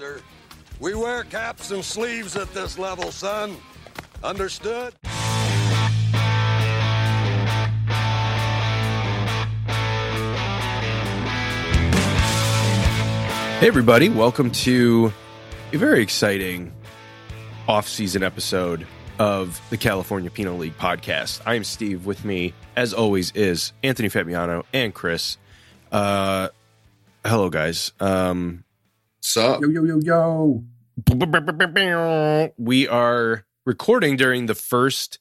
sir. We wear caps and sleeves at this level, son. Understood? Hey, everybody, welcome to a very exciting off-season episode of the California Penal League podcast. I am Steve. With me, as always, is Anthony Fabiano and Chris. Uh, hello, guys. Um, Sup? Yo, yo, yo, yo. we are recording during the first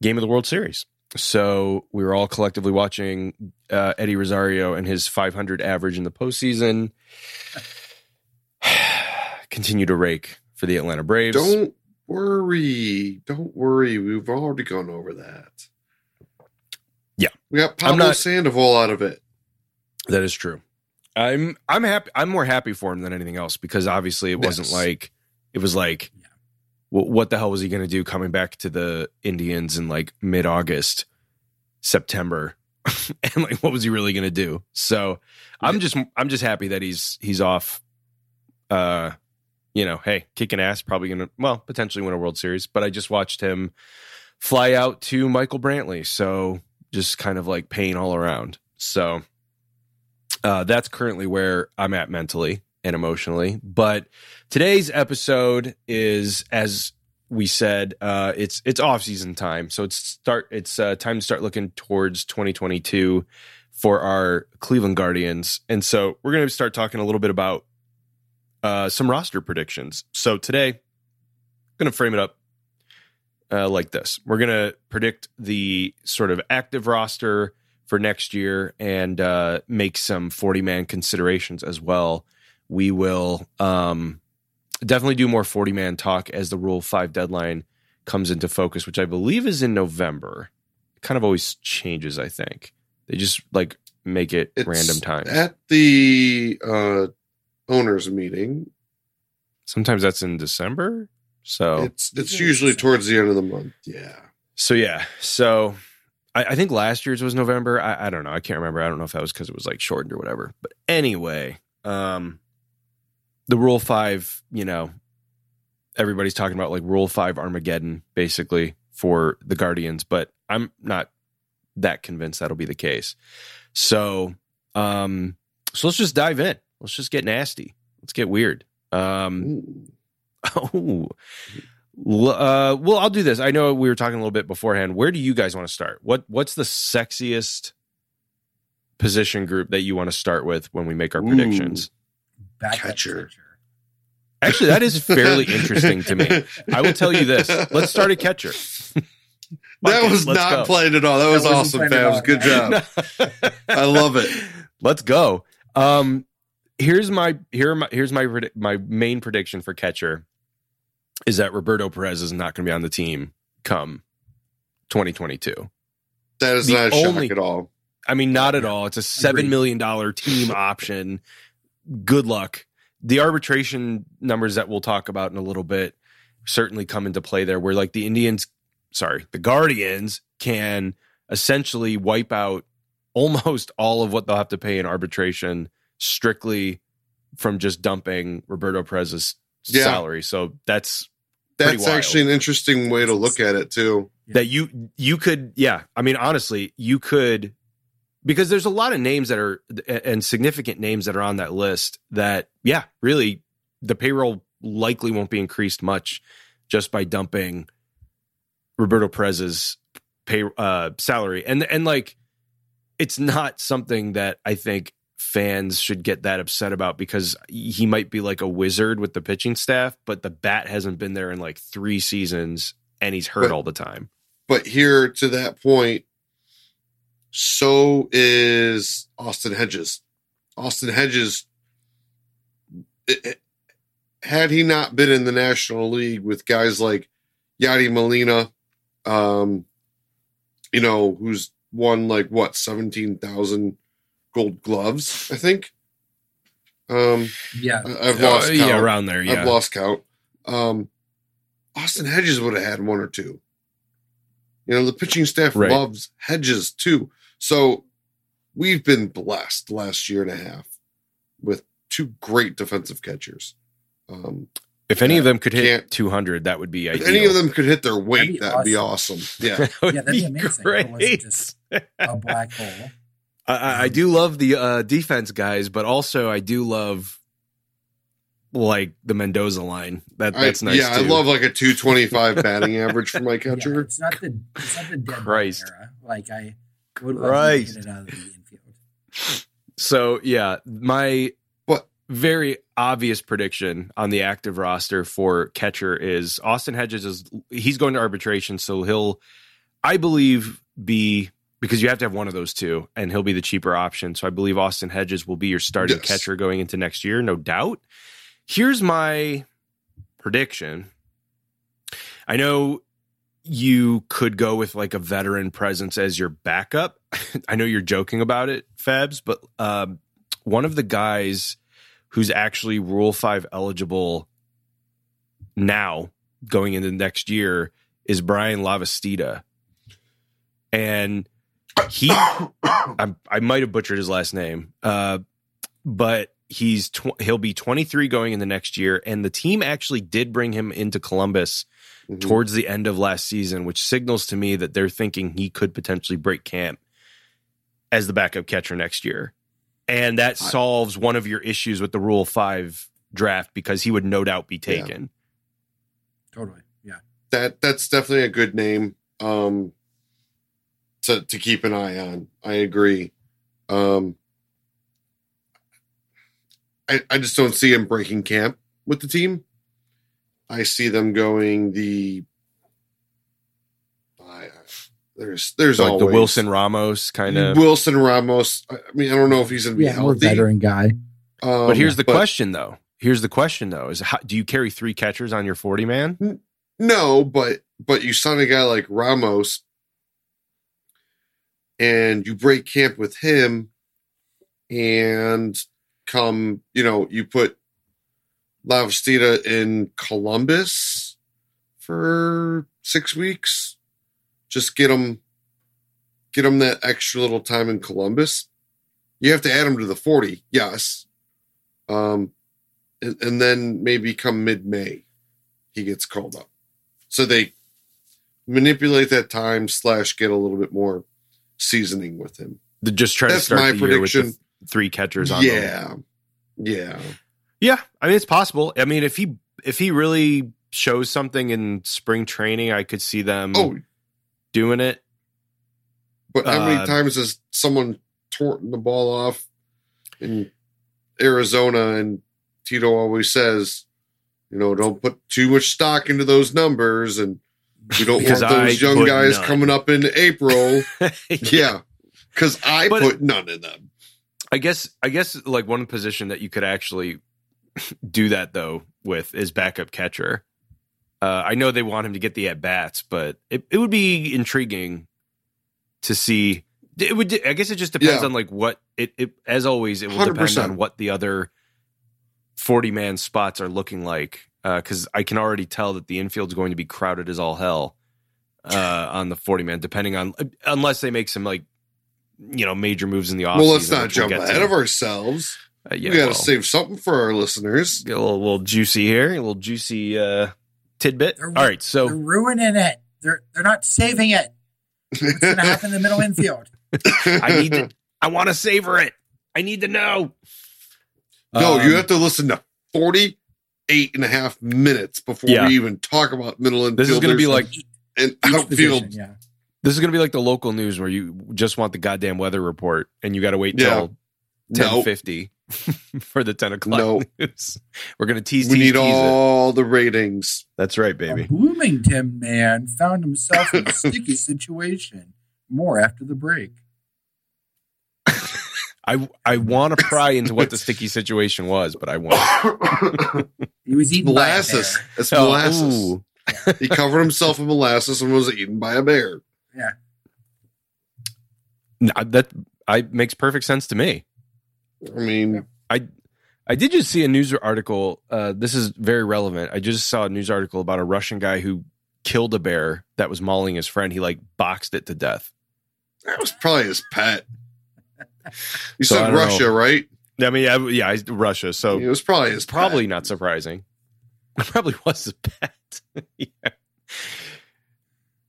game of the World Series. So we were all collectively watching uh, Eddie Rosario and his 500 average in the postseason continue to rake for the Atlanta Braves. Don't worry. Don't worry. We've already gone over that. Yeah. We got I'm Pablo not- Sandoval out of it. That is true. I'm I'm happy. I'm more happy for him than anything else because obviously it wasn't Yes. like it was like, wh- what the hell was he going to do coming back to the Indians in like mid August, September, and like what was he really going to do? So I'm just I'm just happy that he's he's off. Uh, you know, hey, kicking ass, probably going to well potentially win a World Series. But I just watched him fly out to Michael Brantley, so just kind of like pain all around. So uh, that's currently where I'm at mentally and emotionally. But today's episode is, as we said, uh, it's it's off season time, so it's start it's uh, time to start looking towards 2022 for our Cleveland Guardians, and so we're going to start talking a little bit about uh, some roster predictions. So today, I'm going to frame it up uh, like this: we're going to predict the sort of active roster for next year and uh, make some 40 man considerations as well. We will um, definitely do more 40 man talk as the Rule 5 deadline comes into focus, which I believe is in November. It kind of always changes, I think. They just like make it It's random times. At the uh, owners meeting, Sometimes that's in December. So it's it's usually towards the end of the month. Yeah. So yeah, so I, I think last year's was November. I, I don't know. I can't remember. I don't know if that was because it was like shortened or whatever. But anyway, um, the Rule Five, you know, everybody's talking about like Rule Five Armageddon, basically for the Guardians, but I'm not that convinced that'll be the case. So, um, so let's just dive in. Let's just get nasty. Let's get weird. Um, Ooh. Oh, uh, well, I'll do this. I know we were talking a little bit beforehand. Where do you guys want to start? What What's the sexiest position group that you want to start with when we make our Ooh. predictions? Backup Catcher. Actually, that is fairly interesting to me. I will tell you this. Let's start a catcher. That Fuck was let's not go. played at all. That, was wasn't awesome, played at Fabs. Good job. I love it. Let's go. Um, here's my here my here's my my main prediction for catcher is that Roberto Perez is not going to be on the team come 2022. That is The not a only- shock at all. I mean, not at all. It's a seven million dollar team option. Good luck. The arbitration numbers that we'll talk about in a little bit certainly come into play there. Where like the Indians, sorry, the Guardians can essentially wipe out almost all of what they'll have to pay in arbitration strictly from just dumping Roberto Perez's Yeah. salary. So that's Pretty That's actually an interesting way to look at it too. that you you could yeah. I mean honestly you could because there's a lot of names that are and significant names that are on that list that yeah really the payroll likely won't be increased much just by dumping roberto perez's pay uh salary. And and like it's not something that i think fans should get that upset about because he might be like a wizard with the pitching staff but the bat hasn't been there in like 3 seasons and he's hurt But- all the time But here to that point, so is Austin Hedges. Austin Hedges, it- it- had he not been in the National League with guys like Yadi Molina, um, you know, who's won like what, 17,000 gold gloves, I think. Um, Yeah. I- I've Uh, lost count. yeah, around there. Yeah, I've lost count. Um, Austin Hedges would have had one or two. You know, the pitching staff Right. loves Hedges too. So we've been blessed last year and a half with two great defensive catchers. Um, If any of them could hit 200, that would be if any of them could hit their weight, be that'd be awesome. Yeah. that would Yeah, that'd be be amazing if it great. wasn't just- A black hole. I- I, I do love the uh, defense guys, but also I do love like the Mendoza line. That I- that's nice. yeah, I love like a 225 batting average for my Yeah, catcher. it's not the it's not the dead ball Christ. era. Like I would love to get it out of the infield. So yeah, my What? very obvious prediction on the active roster for catcher is Austin Hedges is he's going to arbitration, so he'll I believe be because you have to have one of those two, and he'll be the cheaper option. So I believe Austin Hedges will be your starting Yes. catcher going into next year, no doubt. Here's my prediction. I know you could go with like a veteran presence as your backup. I know you're joking about it, Fabs, but um, one of the guys who's actually Rule 5 eligible now going into next year is Bryan Lavastida. And he, I'm, I might have butchered his last name, uh, but he's tw- he'll be 23 going in the next year. And the team actually did bring him into Columbus Mhm. towards the end of last season, which signals to me that they're thinking he could potentially break camp as the backup catcher next year. And that I- solves one of your issues with the Rule 5 draft because he would no doubt be Yeah. taken. Totally. Yeah. that that's definitely a good name um to to keep an eye on i agree um i i just don't see him breaking camp with the team i see them going the I, I- there's there's So like the Wilson Ramos kind of. wilson ramos i I mean i don't know if he's gonna be Yeah, more healthy veteran guy. um, But here's the but question though. Here's the question though: Is how, do you carry three catchers on your 40 man? No, but but you sign a guy like Ramos and you break camp with him and come, you know, you put Lavastida in Columbus for six weeks. Just get him get him that extra little time in Columbus. You have to add him to the 40, yes. Um and, and then maybe come mid-May he gets called up. So they manipulate that time slash get a little bit more seasoning with him. To just try That's to start my the year with prediction. the three catchers on. them. Yeah. Yeah. Yeah, I mean it's possible. I mean if he if he really shows something in spring training, I could see them Oh, doing it. but how many Uh, times has someone torn the ball off in Arizona and Tito always says, you know, don't put too much stock into those numbers and we don't want those I young guys none. coming up in April. yeah. Cause I But- put none in them. I guess I guess like one position that you could actually do that though with is backup catcher. Uh, I know they want him to get the at bats, but it, it would be intriguing to see. It would. I guess it just depends Yeah. on like what it, it. As always, it will depend 100%. on what the other forty man spots are looking like. Because I can already tell that the infield's going to be crowded as all hell uh, on the forty man, depending on unless they make some like you know major moves in the offseason. well, let's not which we'll jump ahead to. of ourselves. Uh, yeah, we got to well, save something for our listeners. get a little, little juicy here, a little juicy uh, tidbit. They're- All right, so They're ruining it. They're they're not saving it. What's going to happen in the middle infield? I need to. I want to savor it. I need to know. No, Um, you have to listen to 48 and a half minutes before Yeah. we even talk about middle and This is going to be like and outfield. position, yeah. this is going to be like the local news where you just want the goddamn weather report and you got to wait Yeah. till ten No, fifty for the ten o'clock No. news. We're going to tease, we tease, need tease it. all the ratings. That's right, baby. A baby. Bloomington man found himself in a sticky situation. More after the break. I I want to pry into what the sticky situation was, but I won't. He was eaten molasses. by a It's Oh, molasses. ooh. he covered himself in molasses and was eaten by a bear. Yeah. No, that I makes perfect sense to me. I mean, I I did just see a news article. Uh, this is very relevant. I just saw a news article about a Russian guy who killed a bear that was mauling his friend. He like boxed it to death. that was probably his pet. You So said don't know. Russia, right? I mean, yeah, yeah, I- Russia. So it was probably his probably pet. not surprising. It probably was a bet. yeah.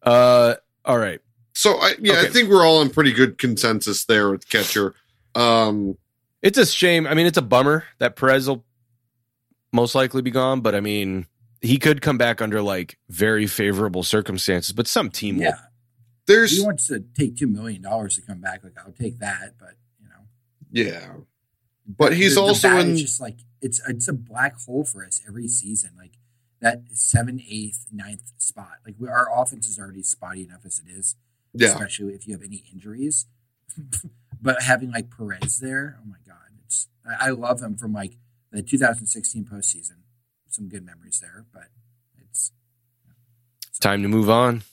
Uh, all right. So I yeah, I think we're all in pretty good consensus there with catcher. Um, It's a shame. I mean, it's a bummer that Perez will most likely be gone, but I mean, he could come back under like very favorable circumstances, but some team will. Yeah, there's he wants to take two million dollars to come back. Like I'll take that, but you know, yeah, but he's the- the also bat in just like it's it's a black hole for us every season. Like that seventh, eighth, ninth spot. Like we, our offense is already spotty enough as it is, yeah. especially if you have any injuries. but having like Perez there, oh my god, it's I, I love him from like the 2016 postseason. Some good memories there, but it's it's Time to move on.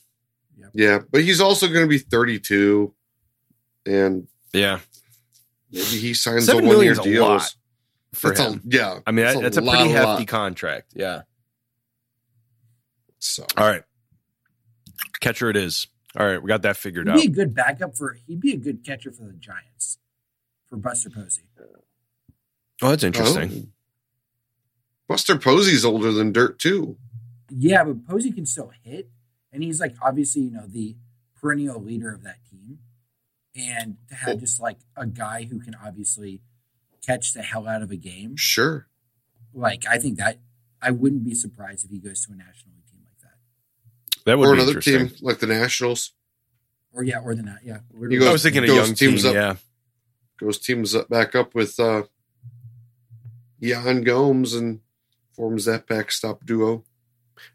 Yeah, but he's also going to be 32, and Yeah. Maybe he signs Seven a one year million's deal. lot for That's him. a, yeah. I mean, that's that's a lot, pretty lot. hefty contract. Yeah. So All right. Catcher it is. All right. We got that figured he'd out. be a good backup for. He'd be a good catcher for the Giants for Buster Posey. Oh, that's interesting. Oh. Buster Posey's older than Dirt too. Yeah, but Posey can still hit, and he's like obviously you know the perennial leader of that team, and to have Oh. just like a guy who can obviously catch the hell out of a game, Sure. like I think that I wouldn't be surprised if he goes to a national league team like that, That would Or be another interesting. team like the Nationals or yeah, or the not yeah. He goes- I was thinking a goes young team. teams up. Yeah. goes teams up back up with uh Yan Gomes and forms that backstop duo.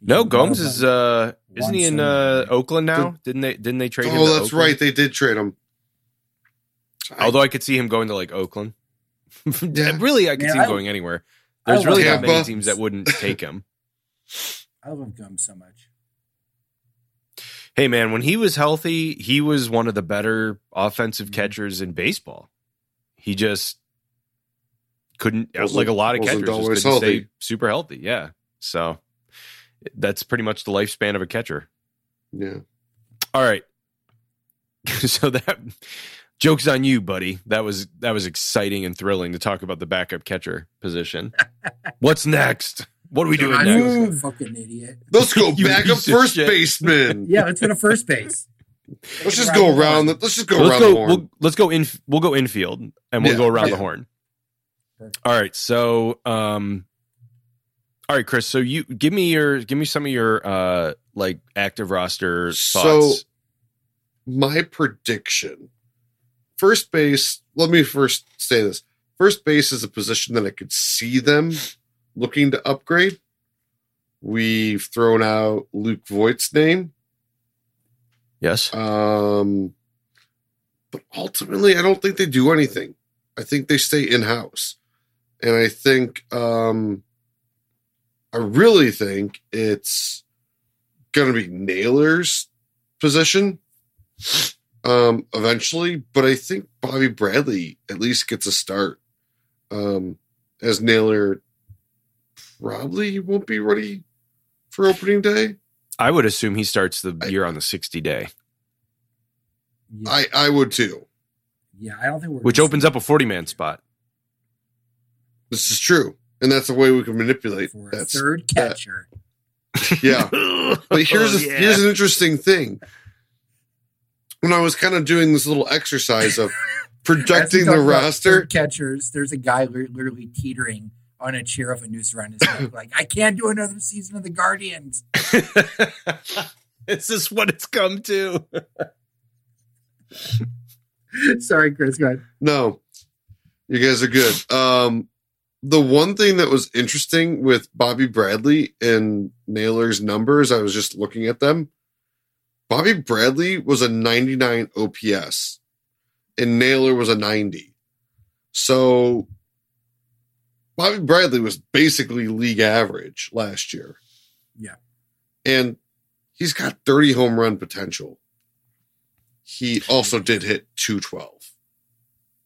No, Gomes is uh isn't he in uh Oakland now? Didn't they didn't they trade him? Oh, that's Oakland? right. They did trade him. Although I could see him going to like Oakland. Yeah. really, I could Man, see him I- going anywhere. There's really not many teams that wouldn't take him. I love Gomes so much. Hey man, when he was healthy, he was one of the better offensive Mhm. catchers in baseball. He just couldn't Wasn't- like a lot of catchers just couldn't stay super healthy. Yeah. So that's pretty much the lifespan of a catcher. yeah. All right. so that joke's on you, buddy. That was that was exciting and thrilling to talk about the backup catcher position. What's next? What are we doing I next? am fucking idiot. Let's go You back up first shit. baseman. Yeah, let's go to first base. Let's just go around. The, let's just go let's around go. the horn. We'll, let's go in. We'll go infield, and we'll Yeah, go around yeah. the horn. Perfect. All right. So, um, all right, Chris. So you give me your give me some of your uh like active roster So- thoughts. My prediction: first base. Let me first say this: first base is a position that I could see them looking to upgrade. We've thrown out Luke Voit's name. yes. Um, but ultimately, I don't think they do anything. I think they stay in house, and I think, um, I really think it's going to be Naylor's position, um, eventually. But I think Bobby Bradley at least gets a start, um, as Naylor probably won't be ready for opening day. I would assume he starts the I- year on the sixty day, Yeah, I I would too. yeah, I don't think we're which opens up a forty man spot. This is true, and that's the way we can manipulate. for a That's third that- catcher. yeah. But here's Oh, a, yeah. here's an interesting thing. When I was kind of doing this little exercise of projecting the roster, catchers. There's a guy literally teetering on a chair of a noose around his neck, like I can't do another season of the Guardians. This is this what it's come to? Sorry, Chris. Go ahead. no, you guys are good. Um, the one thing that was interesting with Bobby Bradley and Naylor's numbers, I was just looking at them. Bobby Bradley was a 99 OPS, and Naylor was a 90. So Bobby Bradley was basically league average last year. Yeah. And he's got 30 home run potential. He also did hit 212.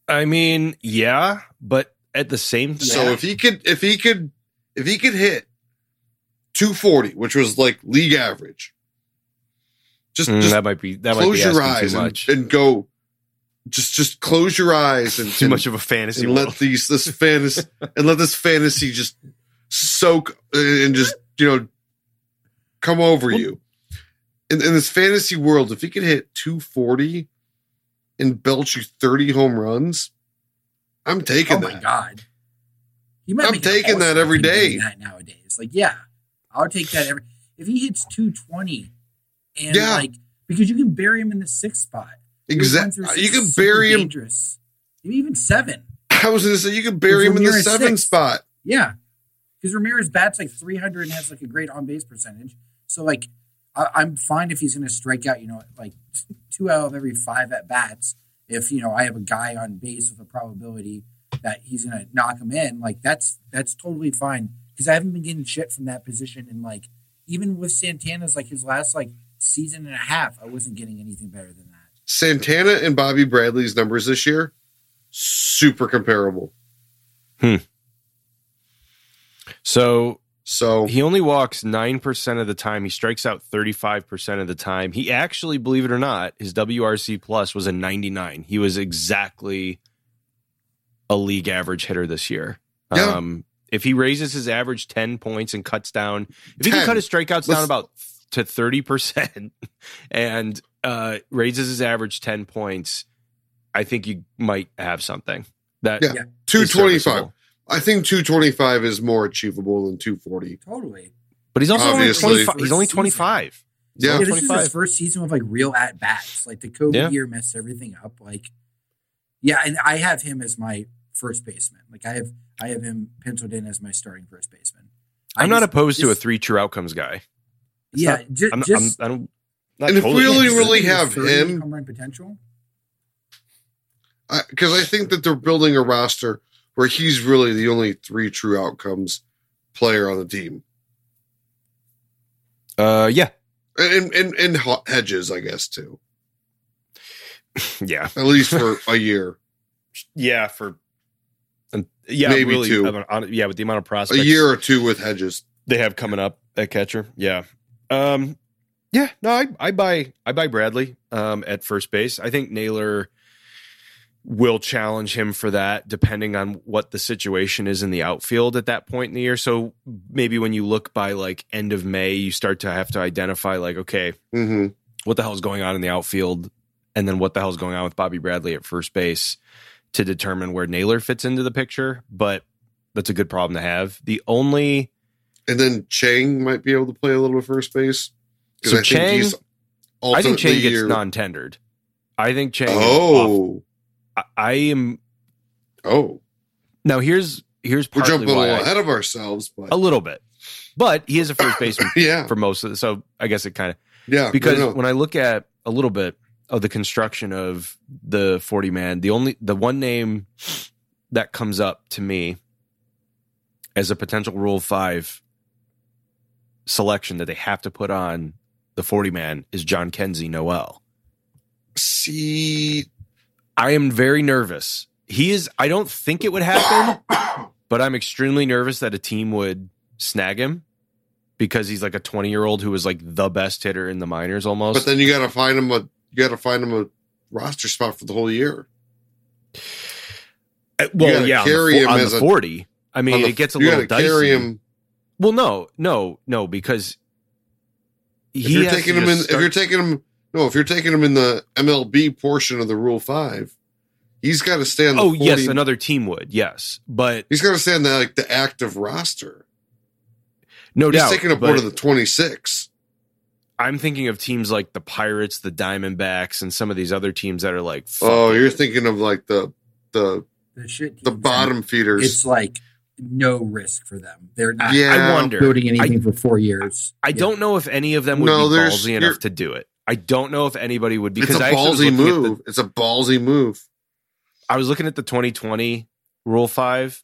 I mean, yeah, but at the same time, So if he could if he could if he could hit 240, which was like league average, just Mm, just that might be that might close be your eyes too and, much. and go just just close your eyes and, too and- much of a fantasy and world. let these this fantasy and let this fantasy just soak and just you know, come over you. In, in this fantasy world, if he could hit 240 and belch you 30 home runs, I'm taking that. Oh my god. He might I'm taking that all-star every team doing day. That nowadays, like yeah, I'll take that every. If he hits 220, and Yeah. like because you can bury him in the sixth spot. Exactly. You can bury him. Dangerous. Even seven. I was going to say you can bury him in the seventh spot. Yeah, because Ramirez bats like 300 and has like a great on base percentage. So like, I, I'm fine if he's going to strike out. You know, like two out of every five at bats. If you know I have a guy on base with a probability that he's going to knock him in, like that's that's totally fine. Because I haven't been getting shit from that position, and like even with Santana's like his last like season and a half, I wasn't getting anything better than that. Santana and Bobby Bradley's numbers this year, super comparable. Hmm. So So he only walks 9% of the time. He strikes out 35% of the time. He actually, believe it or not, his WRC plus was a 99. He was exactly a league average hitter this year. Yeah. Um, if he raises his average 10 points and cuts down, if he can cut his strikeouts down Let's- about to 30% and uh, raises his average 10 points, I think you might have something. That Yeah. is 225. I think 225 is more achievable than 240. Totally. But he's also only 25. He's only 25. Yeah. Yeah, this is his first season with like real at bats. Like the COVID Yeah. year messed everything up. Like, yeah, and I have him as my first baseman. Like I have, I have him penciled in as my starting first baseman. I I'm not just- opposed to a three true outcomes guy. It's Yeah, not- ju- I'm, just I'm, I don't. Not And if we only against really have him- home run potential. Because I, think that they're building a roster where he's really the only three true outcomes player on the team. uh, yeah, And, and, and Ho- Hedges, I guess, too. yeah, At least for a year. yeah. For and yeah, Maybe really, two. I mean, hon- yeah, with the amount of prospects, A year or two with Hedges. they have coming up at catcher. Yeah, um, yeah. No, I, I buy I buy Bradley um, at first base. I think Naylor will challenge him for that, depending on what the situation is in the outfield at that point in the year. So maybe when you look by like end of May, you start to have to identify like, okay, hmm what the hell is going on in the outfield and then what the hell is going on with Bobby Bradley at first base to determine where Naylor fits into the picture. But that's a good problem to have. The only And then Chang might be able to play a little bit first base. So Chang- I think Chang gets non-tendered. I think Chang. Oh. I, I am Oh. now. Here's here's We're jumping a little I- ahead of ourselves, but a little bit, but he is a first baseman yeah. for most of the. So I guess it kind of Yeah. because no, no. when I look at a little bit of the construction of the 40 man, the only the one name that comes up to me as a potential rule 5 selection that they have to put on the 40 man is Jhonkensy Noel. see I am very nervous. He is I don't think it would happen, but I'm extremely nervous that a team would snag him because he's like a 20 year old who was like the best hitter in the minors almost. But then you got to find him a you got to find him a roster spot for the whole year. Uh, Well, yeah, carry on the, him on as the 40. I mean, the- it gets a little dicey. carry him Well, no, no, no, because if you're taking him in. just If you're taking him, no, if you're taking him in the MLB portion of the Rule Five, he's got to stay on. The oh 40, yes, another team would yes, but he's got to stay on the like the active roster. no He's doubt. taking up but one of the 26. I'm thinking of teams like the Pirates, the Diamondbacks, and some of these other teams that are like, Oh, you're thinking of like the the The shit. the bottom feeders. It's like no risk for them. They're not Yeah. I wonder. building anything for four years. I Yeah. don't know if any of them would No, be there's- ballsy enough to do it. I don't know if anybody would it's because a I actually was ballsy looking the- move. it's a ballsy move. I was looking at the 2020 Rule 5,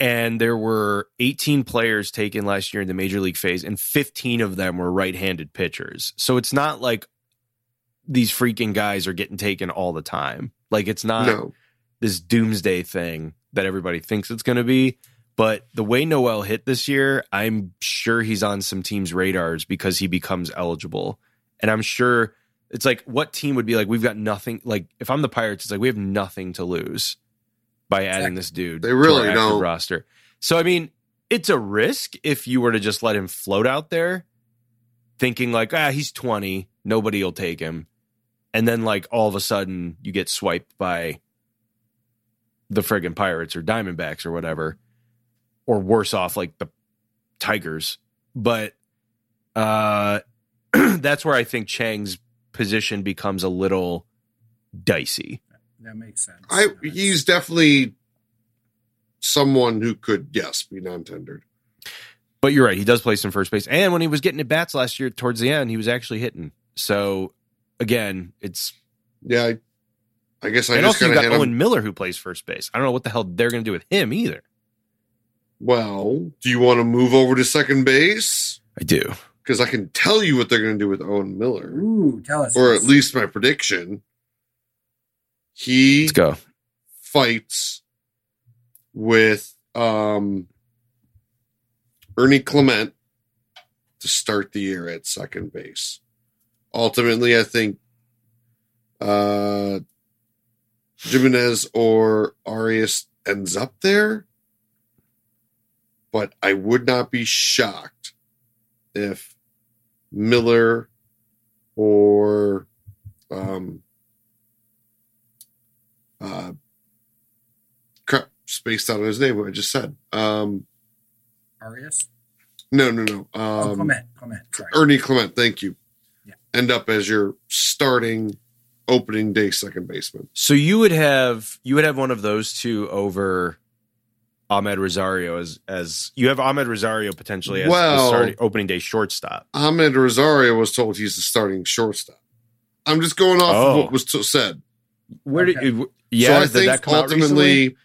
and there were 18 players taken last year in the major league phase, and 15 of them were right handed pitchers. So it's not like these freaking guys are getting taken all the time. Like it's not no, this doomsday thing that everybody thinks it's going to be. But the way Noel hit this year, I'm sure he's on some teams' radars because he becomes eligible. And I'm sure it's like, what team would be like, we've got nothing. Like, if I'm the Pirates, it's like, we have nothing to lose by adding this dude. They to really our don't. Roster. So, I mean, it's a risk if you were to just let him float out there, thinking like, ah, he's 20, nobody will take him. And then, like, all of a sudden, you get swiped by the friggin' Pirates or Diamondbacks or whatever, or worse off, like the Tigers. But uh, that's where I think Chang's position becomes a little dicey. That makes sense. I he's definitely someone who could yes be non-tendered. But you're right. He does play some first base. And when he was getting at bats last year towards the end, he was actually hitting. So again, it's Yeah, I, I guess I and just also you kind got Owen him. Miller who plays first base. I don't know what the hell they're going to do with him either. Well, do you want to move over to second base? I do. Because I can tell you what they're going to do with Owen Miller, Ooh, tell us. or at least my prediction. He Let's go. fights with um, Ernie Clement to start the year at second base. Ultimately, I think uh, Gimenez or Arias ends up there, but I would not be shocked if Miller or um, uh, crap, spaced out on his name. What I just said. Um, Arias. no, no, no. oh, Um, Clement. Clement. Sorry. Ernie Clement. Thank you. Yeah. End up as your starting opening day second baseman. So you would have you would have one of those two over Amed Rosario as as you have Amed Rosario potentially as the Well- starting opening day shortstop. Amed Rosario was told he's the starting shortstop. I'm just going off Oh. of what was t- said. Where Okay. did yeah? so I did that think come out recently? ultimately,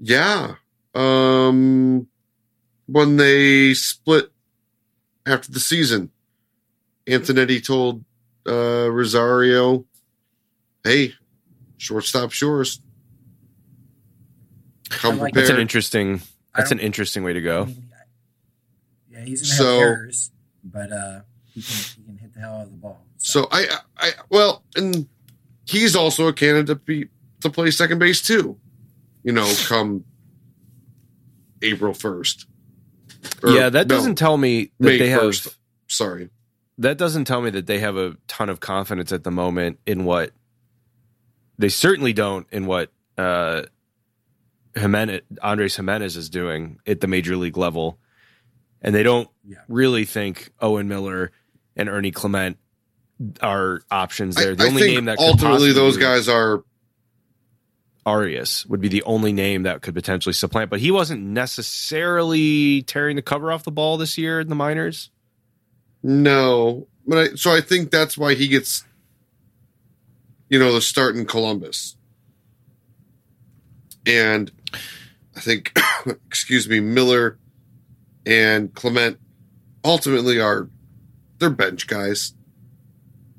yeah. Um, when they split after the season, Antonetti told uh, Rosario, "Hey, shortstop yours. Come I like That's an interesting. That's an interesting way to I go. mean, yeah, he's gonna So- have errors, but uh, he can he can hit the hell out of the ball. So I, I, well, and he's also a candidate to be to play second base too. You know, come April first. yeah, that doesn't tell me that May they have. Sorry. That doesn't tell me that they have a ton of confidence at the moment in what they certainly don't in what uh Gimenez, Andres Gimenez is doing at the major league level. And they don't Yeah. really think Owen Miller and Ernie Clement are options there. The I only think name that ultimately possibly those guys are Arias would be the only name that could potentially supplant, but he wasn't necessarily tearing the cover off the ball this year in the minors. No, but I, so I think that's why he gets, you know, the start in Columbus, and I think, excuse me, Miller and Clement ultimately are they're bench guys.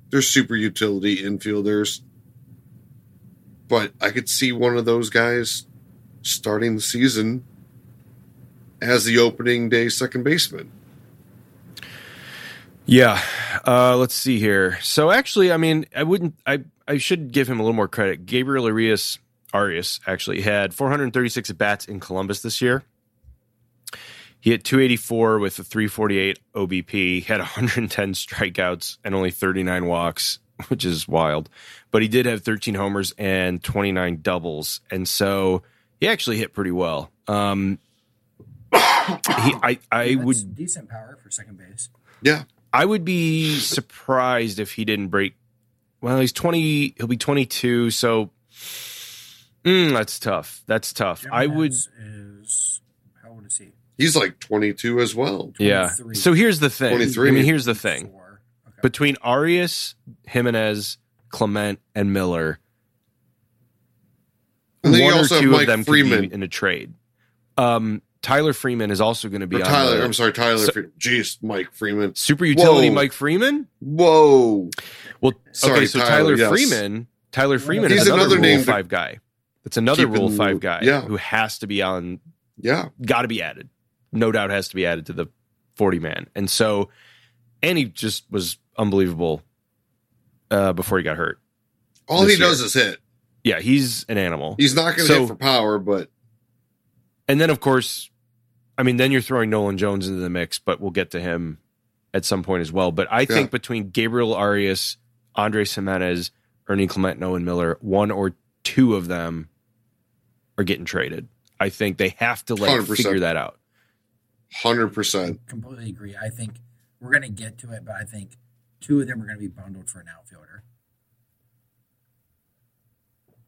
They're super utility infielders. But I could see one of those guys starting the season as the opening day second baseman. Yeah. Uh, let's see here. So actually, I mean, I wouldn't. I I should give him a little more credit. Gabriel Arias Arias actually had 436 at bats in Columbus this year. He hit 284 with a 348 OBP. He Had 110 strikeouts and only 39 walks, which is wild. But he did have 13 homers and 29 doubles, and so he actually hit pretty well. Um, he, I, I That's would decent power for second base. Yeah. I would be surprised if he didn't break. Well, he's twenty. He'll be twenty-two. So mm, that's tough. That's tough. I would. Is how old is he? He's like 22 as well. Yeah. So here's the thing. 23. I mean, here's the thing. Okay. Between Arias, Gimenez, Clement, and Miller, And one or also have two Mike of them Freeman. could be in a trade. Um, Tyler Freeman is also going to be Or on Tyler, the I'm sorry, Tyler. So- Freeman. Jeez, Mike Freeman. super utility. Whoa. Mike Freeman. Whoa. Well, Sorry, okay, so Tyler, Tyler, yes. Freeman, Tyler Freeman He's is another, another Rule to Five guy. That's another keep in Rule Five guy Yeah. who has to be on. Yeah. Got to be added. No doubt has to be added to the forty man. And so, and he just was unbelievable uh, before he got hurt. All he does is hit. Yeah, he's an animal. He's not going to So- hit for power, but And then, of course, I mean, then you're throwing Nolan Jones into the mix, but we'll get to him at some point as well. But I think between Gabriel Arias, Andre Gimenez, Ernie Clement, and Owen Miller, one or two of them are getting traded. I think they have to like 100%. figure that out. Hundred percent. completely agree. I think we're going to get to it, but I think two of them are going to be bundled for an outfielder.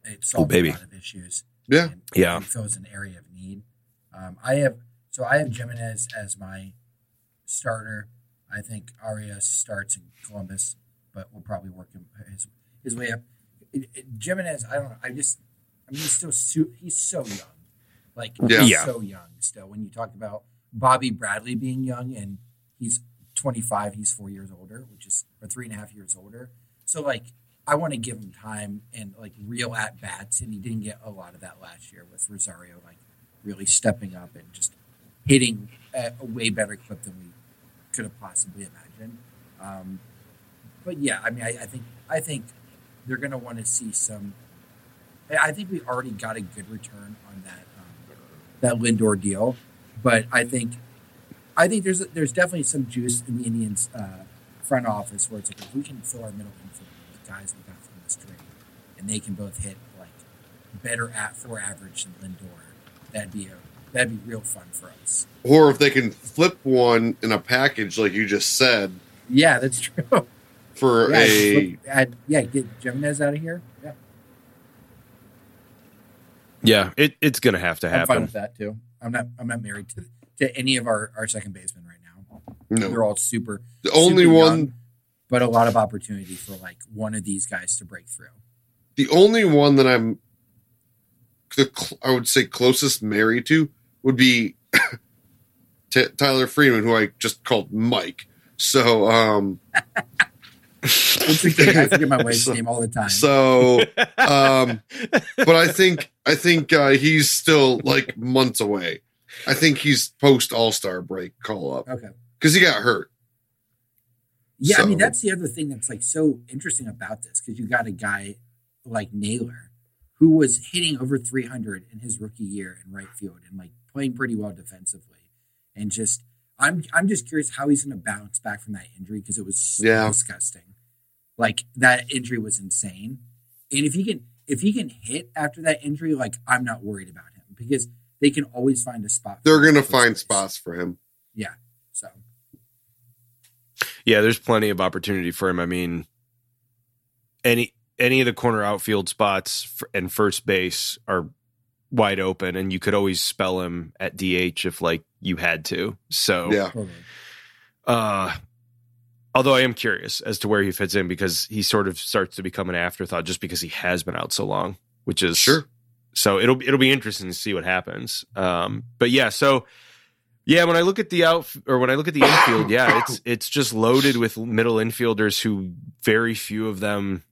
It solves baby. a lot of issues. Yeah. and Yeah. it fills an area of need. Um, I have so I have Gimenez as my starter. I think Arias starts in Columbus, but we'll probably work him his, his way up. It, it, Gimenez, I don't know. I just, I mean, he's still su- he's so young, like Yeah. he's Yeah. so young still. When you talk about Bobby Bradley being young and he's 25, he's four years older, which is or three and a half years older. So like, I want to give him time and like real at bats, and he didn't get a lot of that last year with Rosario like really stepping up and just hitting a way better clip than we could have possibly imagined. Um, but yeah, I mean, I, I think I think they're going to want to see some. I- think we already got a good return on that um, that Lindor deal, but I think I think there's there's definitely some juice in the Indians uh, front office where it's like if we can fill our middle infield with guys we got from this trade, and they can both hit like better at for average than Lindor, that'd be a that'd be real fun for us. Or if they can flip one in a package, like you just said, Yeah, that's true. for yeah, a look at- yeah, get Gimenez out of here. Yeah, Yeah, it, it's going to have to I'm fine happen. with that too. I'm not I'm not married to to any of our, our second basemen right now. no. They're all super. The only super one, young, but a lot of opportunity for like one of these guys to break through. the only one that I'm, the I would say closest married to would be T- Tyler Freeman, who I just called Mike. So, um. I forget my wife's So- name all the time. so, um, but I think I think uh, he's still like months away. I think he's post All Star break call up okay. because he got hurt. Yeah, I mean that's the other thing that's like so interesting about this because you got a guy like Naylor who was hitting over 300 in his rookie year in right field and like playing pretty well defensively, and just I'm I'm just curious how he's going to bounce back from that injury because it was so Yeah. disgusting. Like that injury was insane, and if he can if he can hit after that injury, like I'm not worried about him because they can always find a spot. They're gonna in the first find place. spots for him. Yeah. So Yeah, there's plenty of opportunity for him. I mean, any any of the corner outfield spots and first base are wide open, and you could always spell him at DH if like you had to. So, Yeah, uh, although I am curious as to where he fits in because he sort of starts to become an afterthought just because he has been out so long, which is sure. so it'll it'll be interesting to see what happens. Um, but yeah, so yeah, when I look at the out or when I look at the infield, yeah, it's it's just loaded with middle infielders who very few of them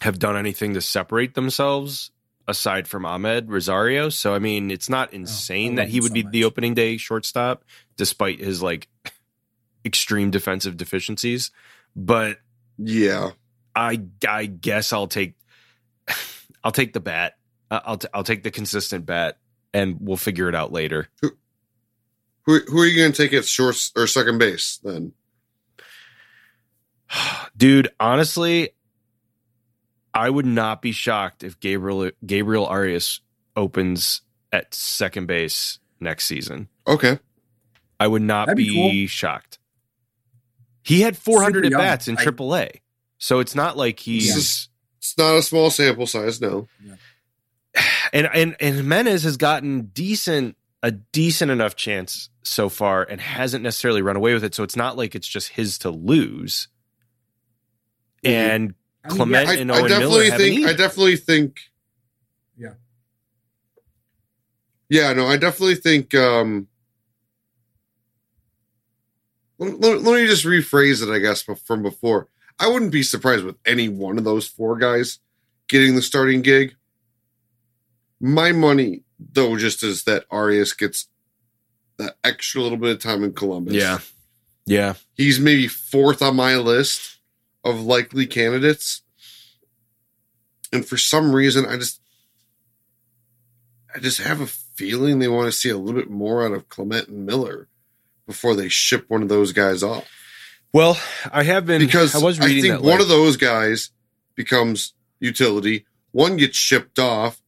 have done anything to separate themselves aside from Amed Rosario. So I mean, it's not insane Oh, that he would so be much. the opening day shortstop despite his like extreme defensive deficiencies, but Yeah, I I guess I'll take I'll take the bat. I'll t- I'll take the consistent bat, and we'll figure it out later. who who are you going to take at short or second base then? Dude, honestly, I would not be shocked if Gabriel Gabriel Arias opens at second base next season. Okay, I would not That'd be, be cool. shocked. He had 400 at bats in I- AAA, so it's not like he's. Yeah. it's not a small sample size. No, and and and Gimenez has gotten decent a decent enough chance so far and hasn't necessarily run away with it. So it's not like it's just his to lose. Mhm. And I mean, Clement I, and I Owen Miller definitely haven't think. I definitely think. Yeah. Yeah, no, I definitely think. um let, let- let me just rephrase it, I guess, from before. I wouldn't be surprised with any one of those four guys getting the starting gig. My money, though, just is that Arias gets that extra little bit of time in Columbus. yeah, yeah, he's maybe fourth on my list of likely candidates. And for some reason, I just, I just have a feeling they want to see a little bit more out of Clement and Miller before they ship one of those guys off. Well, I have been Because I was reading think that one of those guys becomes utility, one gets shipped off,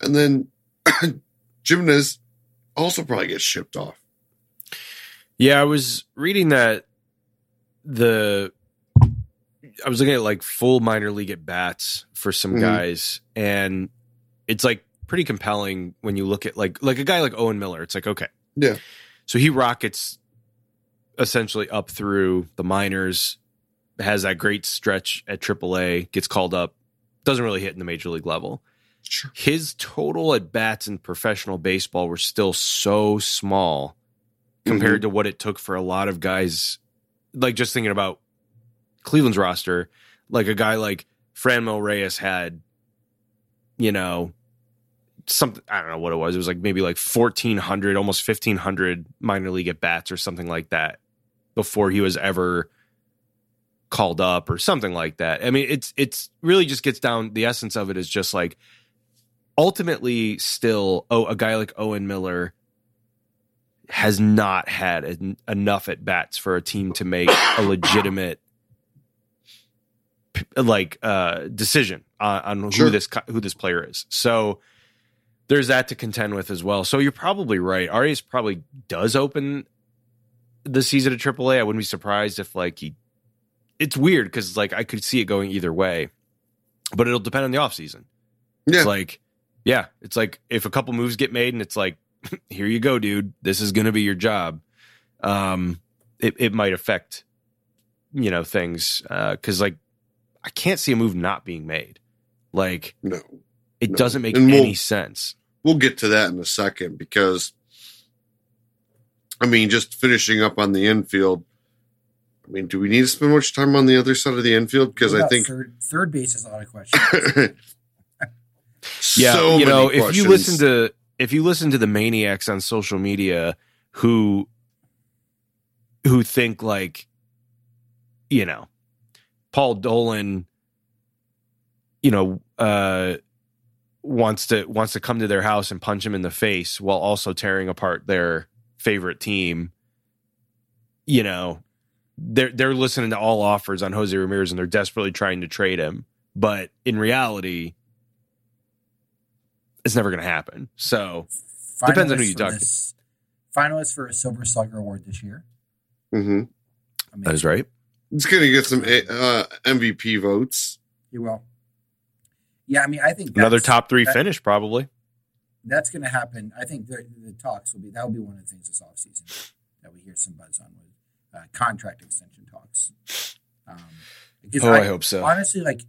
and then Gimenez also probably gets shipped off. Yeah, I was reading that the I was looking at like full minor league at bats for some Mhm. guys, and it's like pretty compelling when you look at like like a guy like Owen Miller. It's like okay, Yeah. so he rockets essentially up through the minors, has that great stretch at AAA, gets called up, doesn't really hit in the major league level. Sure. His total at bats in professional baseball were still so small compared Mm-hmm. to what it took for a lot of guys. Like just thinking about Cleveland's roster, like a guy like Franmil Reyes had, you know, something I don't know what it was. It was like maybe like fourteen hundred, almost fifteen hundred minor league at bats or something like that before he was ever called up or something like that. I mean, it's it's really just gets down. The essence of it is just like ultimately, still, oh, a guy like Owen Miller has not had en- enough at bats for a team to make a legitimate like uh decision on, on who this who this player is. So there's that to contend with as well. So you're probably right. Arias probably does open the season at AAA. I wouldn't be surprised if like he. It's weird because like I could see it going either way, but it'll depend on the offseason. Yeah. It's like, yeah, it's like if a couple moves get made and it's like, here you go, dude. This is going to be your job. Um, it it might affect, you know, things Uh, because like I can't see a move not being made. Like No. it No. doesn't make And we'll- any sense. We'll get to that in a second because, I mean, just finishing up on the infield. I mean, do we need to spend much time on the other side of the infield? Because I think third, third base is a lot of questions. yeah so you know many if you listen to if you listen to the maniacs on social media who who think like you know paul dolan you know uh wants to wants to come to their house and punch him in the face while also tearing apart their favorite team you know they're they're listening to all offers on Jose Ramirez and they're desperately trying to trade him but in reality it's never going to happen. So Depends on who you for talk to. this- Finalists for a Silver Slugger Award this year. Mhm. Amazing. that is right. It's going to get some uh, MVP votes. You will. Yeah, I mean, I think Another top three that- finish, probably. That's going to happen. I think the, the talks will be that will be one of the things this offseason that we hear some buzz on with uh, contract extension talks. Um, Oh, I hope so. honestly, like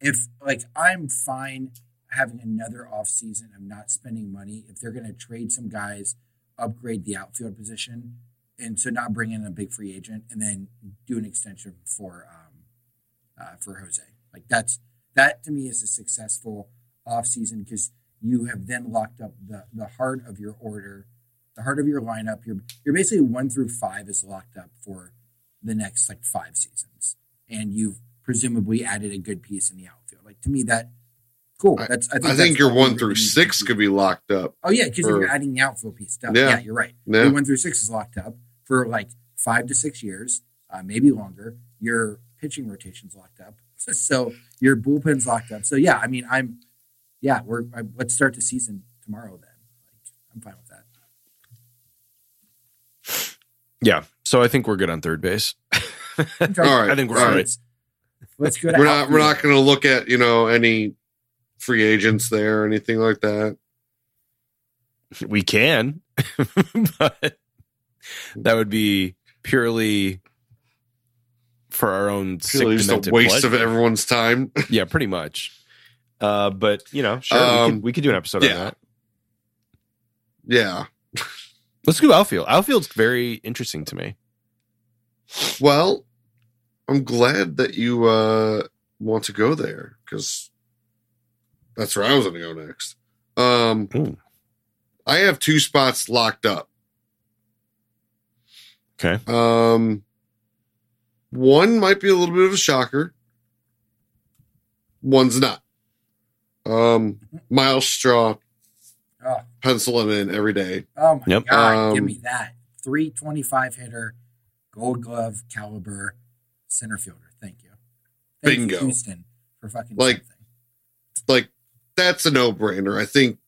if like I'm fine having another off season of not spending money if they're going to trade some guys, upgrade the outfield position, and so not bring in a big free agent and then do an extension for um, uh, for Jose. Like that's that to me is a successful off season because you have then locked up the the heart of your order, the heart of your lineup. You're you're basically one through five is locked up for the next like five seasons, and you've presumably added a good piece in the outfield. Like to me, that cool. I- That's I think, I think your one through six could be locked up. Oh yeah, because you're adding the outfield piece. Duh. Yeah. Yeah. you're right. Yeah. Your one through six is locked up for like five to six years, uh, maybe longer. Your pitching rotation's locked up, so your bullpen's locked up. So yeah, I mean, I'm yeah, we're I, let's start the season tomorrow. Then, like, I'm fine with that. Yeah. So I think we're good on third base. All right. I think we're all all right. right. Let's go. We're not. We're not going to look at you know any free agents there or anything like that. We can, but that would be purely for our own Really just a waste of everyone's time. Yeah, pretty much. Uh, but you know, sure, we, Um, could, we could do an episode on that. yeah. Let's do outfield. Outfield's very interesting to me. Well, I'm glad that you uh, want to go there because that's where I was going to go next. Um, Ooh. I have two spots locked up. Okay. Um, one might be a little bit of a shocker. One's not. Um, Myles Straw Oh, Pencil him in every day. oh my Yep. god, give Um, me that. 325 hitter, gold glove caliber center fielder. Thank you. Thank Bingo. you, Houston, for fucking Like- something. Like that's a no brainer. I think.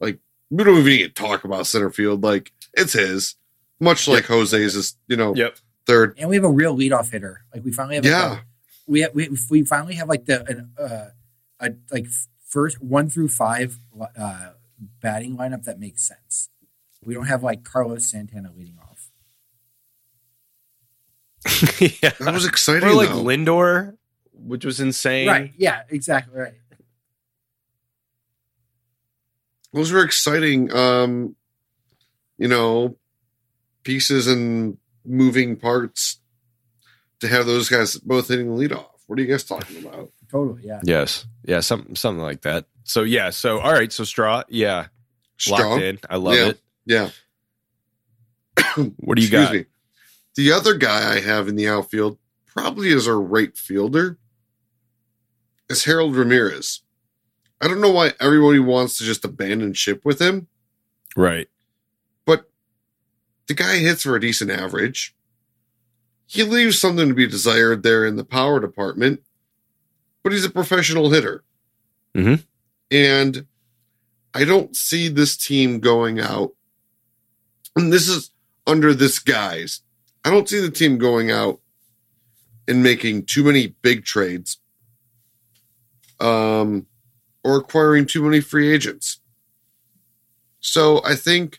Like we don't even need to talk about center field. Like it's his. Much like Jose's is, you know, Yep. third. And we have a real leadoff hitter. Like we finally have. Yeah. Like a, we, have, we we finally have like the an, uh, a like first one through five uh, batting lineup that makes sense. We don't have like Carlos Santana leading off. yeah. That was exciting. Or like though. Lindor, which was insane. Right. Yeah. Exactly. Right. those were exciting um you know pieces and moving parts to have those guys both hitting the leadoff what are you guys talking about Totally. Yeah. Yes. Yeah. Something something like that. So yeah. So all right. So straw. Yeah. Locked in. I love Yeah. it. yeah What do you Excuse got? me. the other guy i have in the outfield probably is our right fielder is harold ramirez i don't know why everybody wants to just abandon ship with him Right. The guy hits for a decent average. He leaves something to be desired there in the power department, but he's a professional hitter. Mhm. And I don't see this team going out. And this is under this guise. I don't see the team going out and making too many big trades um, or acquiring too many free agents. So I think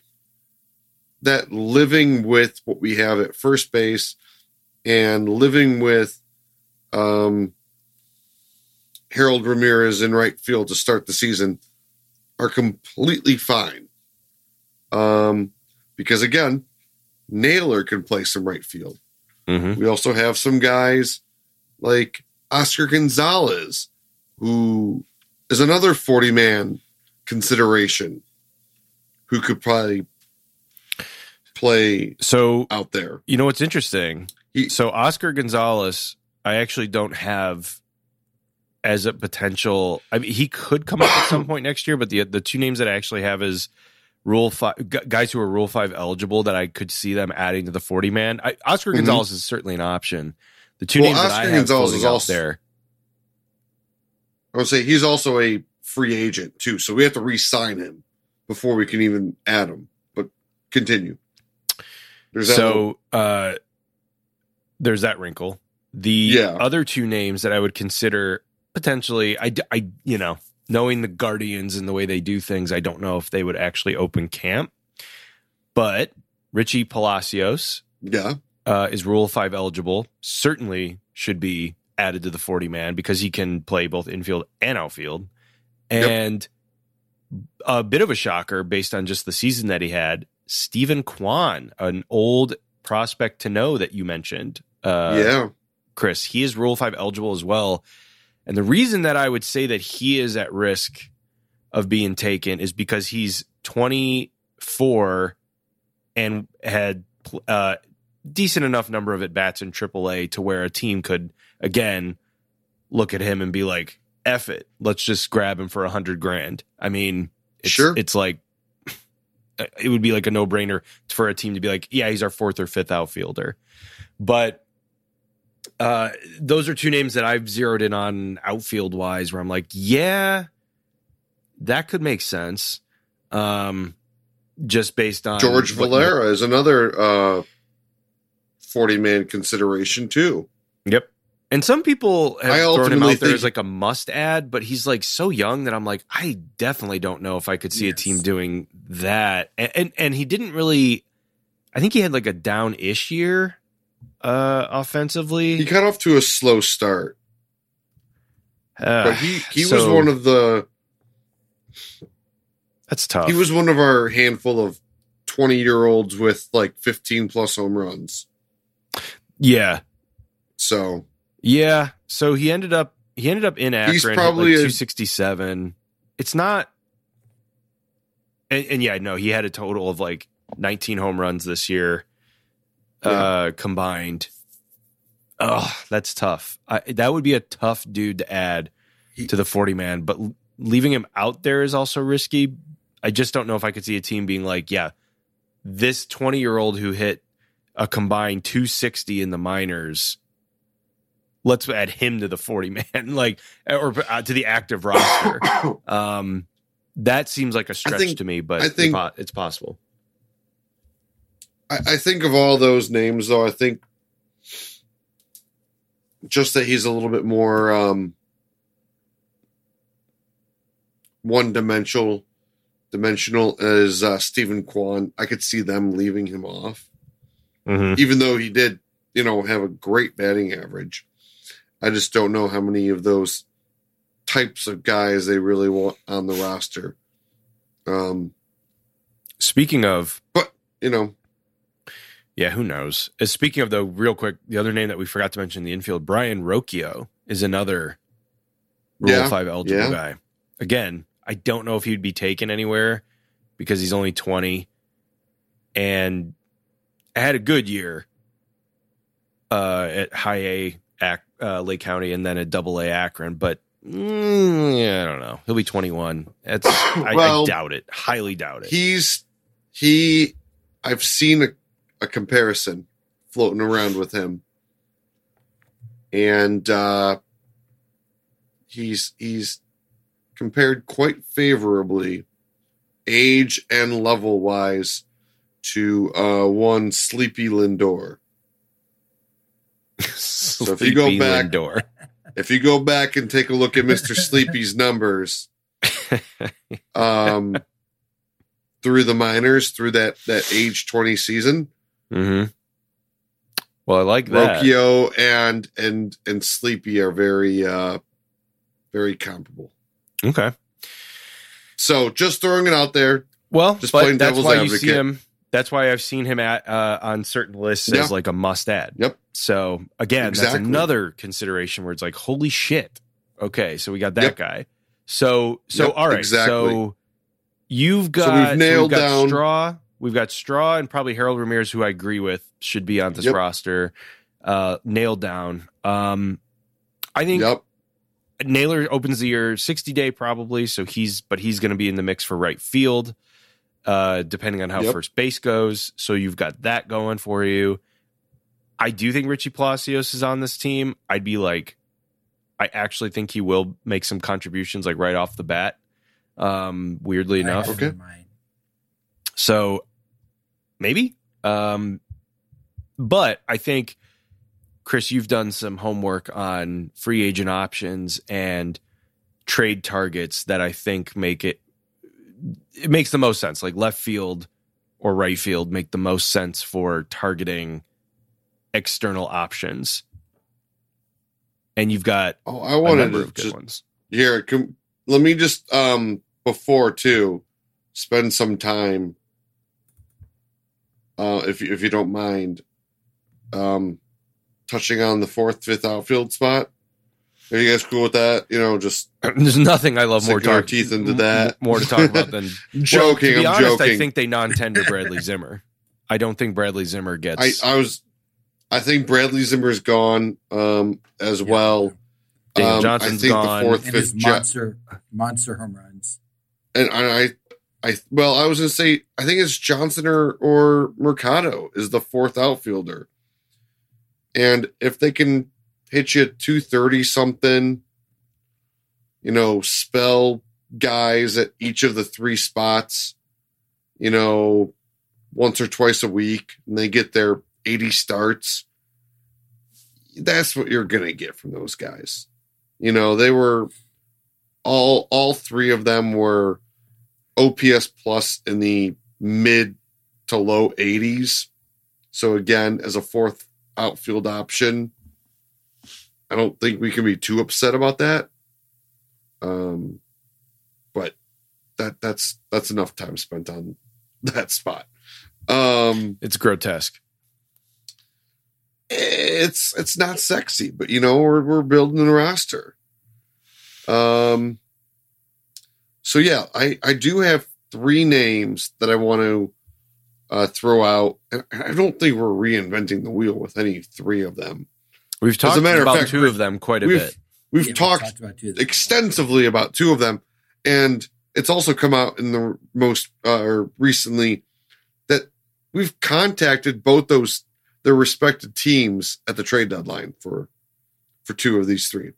that living with what we have at first base and living with um, Harold Ramirez in right field to start the season are completely fine. Um, because again, Naylor can play some right field. hmm We also have some guys like Oscar Gonzalez, who is another 40 man consideration who could probably play So out there. you know what's interesting? He- so Oscar Gonzalez, I actually don't have as a potential. I mean, he could come up at some point next year, but the the two names that I actually have is Rule Five guys who are Rule Five eligible that I could see them adding to the forty man. I, Oscar Mhm. Gonzalez is certainly an option. The two Well, names that I have Gonzalez is also- there. I would say he's also a free agent too, so we have to re-sign him before we can even add him. But continue. There's that so uh there's that wrinkle. The Yeah. other two names that i would consider potentially I, I you know knowing the guardians and the way they do things i don't know if they would actually open camp. But richie palacios yeah, uh, is rule 5 eligible. Certainly should be added to the 40 man because he can play both infield and outfield. Yep. and a bit of a shocker based on just the season that he had Steven Kwan, an old prospect to know that you mentioned. Uh, yeah, Chris, he is Rule 5 eligible as well. And the reason that I would say that he is at risk of being taken is because he's 24 and had uh, decent enough number of at bats in AAA to where a team could, again, look at him and be like, F it, let's just grab him for a hundred grand. I mean, it's, Sure. it's like, it would be like a no brainer for a team to be like, yeah, he's our fourth or fifth outfielder. But uh, those are two names that I've zeroed in on outfield wise, where I'm like, yeah, that could make sense. Um, just based on George Valera is another uh, forty man consideration too. Yep. And some people have thrown him out there as like a must add, but he's like so young that I'm like, I definitely don't know if I could see a team doing that. And, and and he didn't really. I think he had like a down ish year, uh, offensively. He got off to a slow start, Uh, but he he was one of the that's tough. he was one of our handful of twenty year olds with like fifteen plus home runs. yeah, So yeah. So he ended up he ended up in Akron. He's probably like a- 267. It's not. And, and yeah, no, he had a total of like 19 home runs this year, uh, combined. Oh, that's tough. I, that would be a tough dude to add He- to the 40 man, but leaving him out there is also risky. I just don't know if I could see a team being like, yeah, this 20 year old who hit a combined 260 in the minors. Let's add him to the 40 man, like, or uh, to the active roster. Um, that seems like a stretch think- to me, but I think- it's possible. I, I think of all those names, though, I think just that he's a little bit more um, one dimensional. Dimensional as uh, Steven Kwan. I could see them leaving him off, Mm-hmm. even though he did, you know, have a great batting average. I just don't know how many of those types of guys they really want on the roster. Um, Speaking of but you know, Yeah, who knows? Uh, Speaking of though, real quick, the other name that we forgot to mention in the infield, Brayan Rocchio is another Rule Yeah, 5 eligible yeah. guy. Again, I don't know if he'd be taken anywhere because he's only 20 and I had a good year uh, at high A Ac- uh, Lake County and then at double A Akron, but mm, yeah, I don't know. He'll be 21. That's I, Well, I doubt it. Highly doubt it. he's he i've seen a, a comparison floating around with him and uh he's he's compared quite favorably age and level wise to uh one sleepy lindor so if you go back- if you go back and take a look at mr sleepy's numbers um through the minors through that that age 20 season Mm-hmm. Well, I like that. Rocchio and and and Sleepy are very uh very comparable. Okay. So just throwing it out there. Well, Just playing that's devil's why you see advocate. him. That's why I've seen him at uh, on certain lists Yeah. as like a must add. Yep. So again, that's another consideration where it's like, holy shit. Okay, so we got that Yep. guy. So so Yep, all right. exactly. So you've got So we've so nailed got down- Straw. We've got Straw and probably Harold Ramirez, who I agree with should be on this Yep. roster. Uh, nailed down. Um, I think. Naylor opens the year 60 day probably, so he's but he's going to be in the mix for right field, uh, depending on how Yep. first base goes. So you've got that going for you. I do think Richie Palacios is on this team. I'd be like, I actually think he will make some contributions like right off the bat. Um, weirdly I enough, Okay. mind. so maybe. Um, but I think, Chris, you've done some homework on free agent options and trade targets that I think make it it makes the most sense. Like left field or right field make the most sense for targeting external options. And you've got Oh, I a wanted number to of good just ones. here. Com- let me just um before too spend some time. Uh, if you, if you don't mind, um, touching on the fourth, fifth outfield spot. Are you guys cool with that? You know, just There's nothing I love more our teeth into that. more to talk about than joking. Well, to be I'm honest, joking. I think they non-tender Bradley Zimmer. I don't think Bradley Zimmer I, gets. I was I think Bradley Zimmer's gone um as Yeah. well. Daniel Um, Johnson's I think gone. the fourth, And his fifth jet, monster monster home runs. and I, I, well, I was gonna say I think it's Johnson or or Mercado is the fourth outfielder, and if they can hit you two thirty something, you know, spell guys at each of the three spots, you know, once or twice a week, and they get their eighty starts. That's what you're gonna get from those guys. You know, they were all all three of them were OPS plus in the mid to low 80s. So again, as a fourth outfield option, I don't think we can be too upset about that. Um, but that that's that's enough time spent on that spot. Um, it's grotesque. It's it's not sexy, but you know we're we're building a roster. Um. So yeah, I I do have three names that I want to uh, throw out, and I don't think we're reinventing the wheel with any three of them. We've talked matter of about fact, two of them quite a We've bit. we've Yeah, we talked about two of them. extensively about two of them, and it's also come out in the most uh, or recently that we've contacted both those their respective teams at the trade deadline for for two of these three.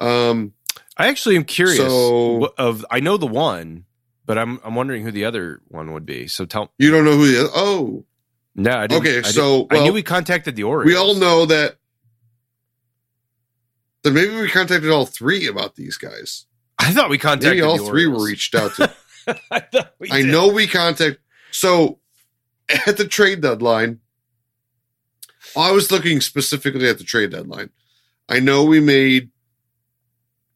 Um, I actually am curious So- of I know the one, but I'm I'm wondering who the other one would be. So tell you don't know who the oh no, I didn't, Okay, I didn't- so, I knew we contacted the Orioles. we all know that. Then maybe we contacted all three about these guys. I thought we contacted Maybe all three were reached out to. I thought we I know we contact. So at the trade deadline, I was looking specifically at the trade deadline. I know we made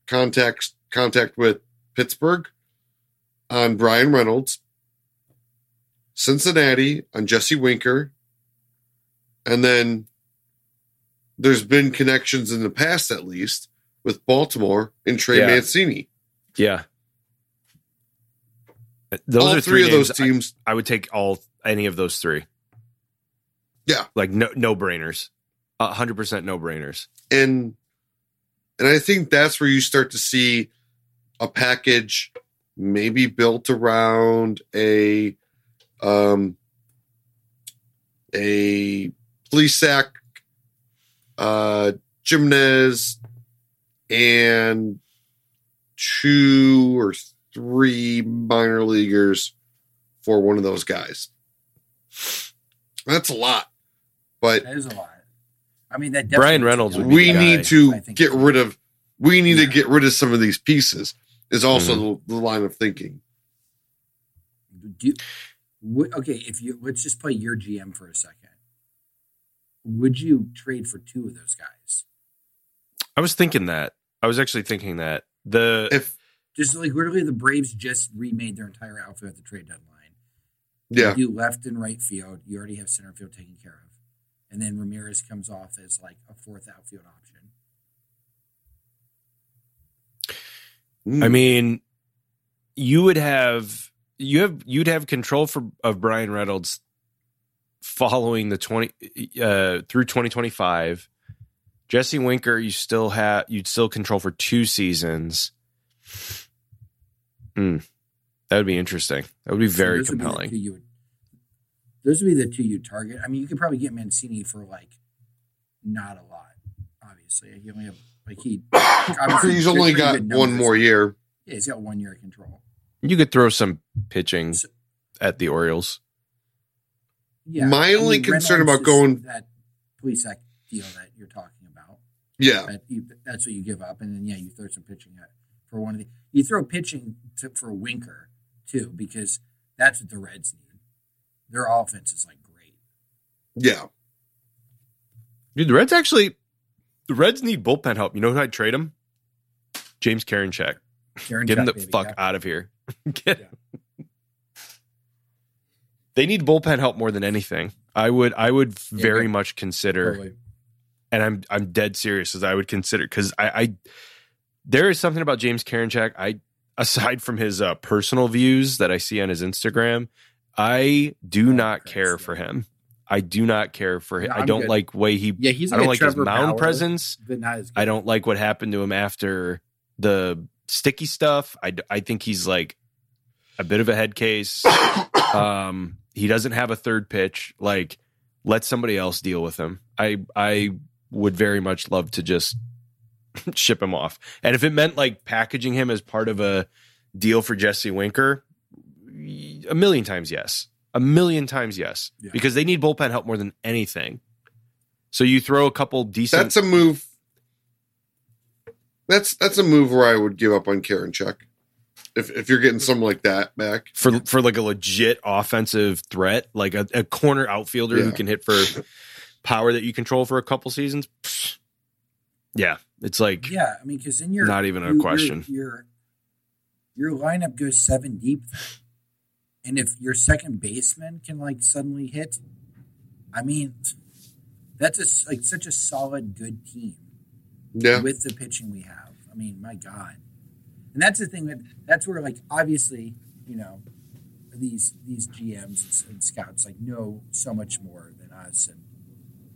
contact contact with Pittsburgh on Bryan Reynolds, Cincinnati on Jesse Winker, and then there's been connections in the past, at least, with Baltimore and Trey Yeah. Mancini. Yeah. Those all are three, three, of those names I- teams. I would take all any of those three. Yeah. Like no no brainers. A hundred percent no brainers. and and I think that's where you start to see a package maybe built around a um a Plesac uh Gimenez and two or three minor leaguers for one of those guys. That's a lot. But That is a lot. I mean, that Bryan Reynolds would be we the guy, need to get rid of we need Yeah. to get rid of some of these pieces is also Mm-hmm. the, the line of thinking Do, would, okay, if you let's just play your GM for a second. Would you trade for two of those guys? I was thinking that. I was actually thinking that. The if Just like literally, the Braves just remade their entire outfit at the trade deadline. yeah You left and right field. You already have center field taken care of, and then Ramirez comes off as like a fourth outfield option. I mean, you would have you have you'd have control for of Bryan Reynolds following the twenty uh, through twenty twenty five. Jesse Winker, you still have you'd still control for two seasons. Hmm. That would be interesting. That would be So very those would be the compelling. two you would- those would be the two you target. I mean, you could probably get Mancini for like not a lot. Obviously, he only have like he. obviously he's only got one more year Yeah, he's got one year of control. You could throw some pitching So- at the Orioles. Yeah. My only concern Reynolds about going- that Plesac deal that you're talking about. yeah That you, that's what you give up, and then yeah, you throw some pitching at for one of the. You throw pitching to, for Winker too, because that's what the Reds need. Their offense is like great. yeah Dude, the Reds actually the Reds need bullpen help. You know who I'd trade him? James Karinchak. Karen Get him the baby, fuck yeah. out of here. Get- They need bullpen help more than anything. I would I would very but- much consider Totally. and I'm I'm dead serious as I would consider because I, I there is something about James Karinchak. I aside from his uh, personal views that I see on his Instagram, I do not care for him. I do not care for him. No, I don't good. like way he. Yeah, he's I don't like his mound Bauer, presence. but not as good. I don't like what happened to him after the sticky stuff. I, I think he's like a bit of a head case. Um, he doesn't have a third pitch. Like, let somebody else deal with him. I I would very much love to just ship him off. And if it meant like packaging him as part of a deal for Jesse Winker, a million times yes. A million times yes. Yeah. Because they need bullpen help more than anything. So you throw a couple decent that's a move that's that's a move where I would give up on Karinchak if if you're getting something like that back for for like a legit offensive threat, like a, a corner outfielder who can hit for power that you control for a couple seasons. pfft. Yeah, it's like Yeah, I mean, because in your Not even a you- your- question. Your, your lineup goes seven deep, then. And if your second baseman can like suddenly hit, I mean, that's a like such a solid, good team yeah with the pitching we have. I mean, my God, and that's the thing that that's where like obviously you know these these GMs and, and scouts like know so much more than us and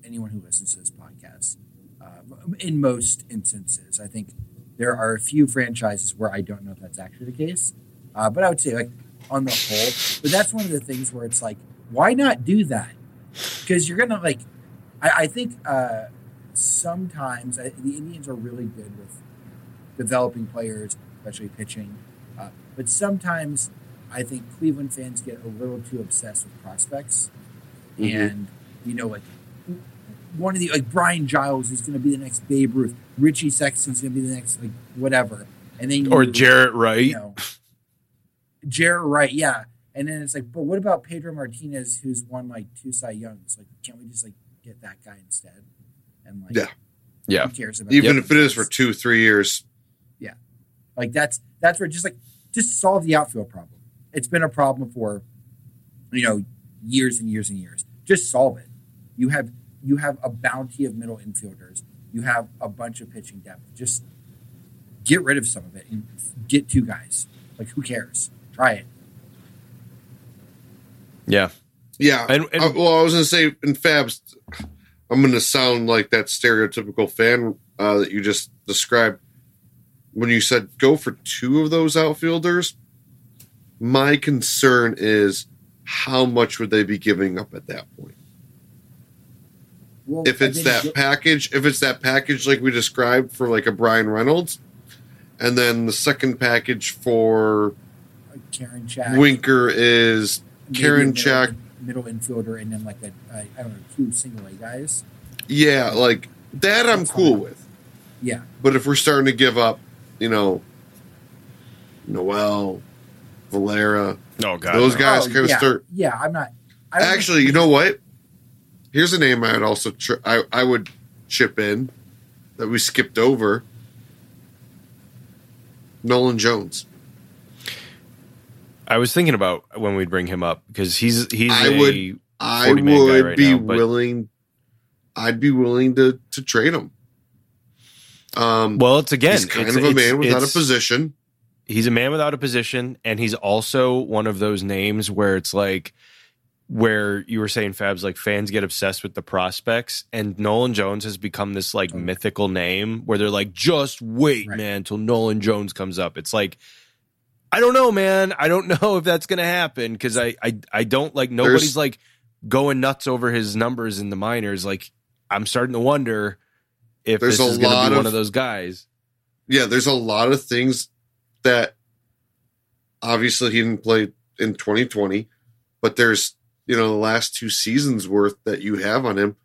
anyone who listens to this podcast. Uh, in most instances, I think there are a few franchises where I don't know if that's actually the case. Uh, but I would say like on the whole, but that's one of the things where it's like, why not do that? Because you're gonna like, I, I think uh, sometimes I, the Indians are really good with developing players, especially pitching. Uh, but sometimes I think Cleveland fans get a little too obsessed with prospects, Mhm. and you know, like one of the like Brian Giles is going to be the next Babe Ruth, Richie Sexson's going to be the next like whatever, and then Or Jaret Wright. you know, Jaret Wright, yeah. And then it's like, but what about Pedro Martinez, who's won like two Cy Youngs? Like, can't we just like get that guy instead? And like, Yeah. Yeah. who cares about Even the if it is for two, three years. Yeah, like that's that's where just like just solve the outfield problem. It's been a problem for you know years and years and years. Just solve it. You have you have a bounty of middle infielders. You have a bunch of pitching depth. Just get rid of some of it and get two guys. Like who cares? Try it. Yeah. Yeah. And- and- Uh, well, I was going to say in Fabs, I'm going to sound like that stereotypical fan uh, that you just described. When you said go for two of those outfielders, my concern is how much would they be giving up at that point? Well, If it's think that package, if it's that package like we described for like a Bryan Reynolds, and then the second package for Karinchak, Winker is Karen a middle- Chack. middle infielder, and then like a, I I don't know two single A guys. yeah, like that I'm That's cool fine. with. Yeah, But if we're starting to give up, you know, Noel, Valera, Oh god. Those no. guys- Oh, kinda yeah, start- Yeah, I'm not. I don't actually, you know what? Here's a name I would also tr- I I would chip in that we skipped over. Nolan Jones. I was thinking about when we'd bring him up because he's he's I a would- I 40 man guy would right be now, willing. I'd be willing to to trade him. Um, well, it's again he's kind it's- of a man without a position. he's a man without a position and he's also one of those names where it's like where you were saying fabs like fans get obsessed with the prospects and nolan jones has become this like Totally. mythical name where they're like just wait Right. man until nolan jones comes up it's like i don't know man i don't know if that's gonna happen because I, I i don't like nobody's There's- like going nuts over his numbers in the minors like i'm starting to wonder if There's this a is gonna lot be one of- of those guys yeah, there's a lot of things that obviously he didn't play in 2020, but there's you know the last two seasons worth that you have on him.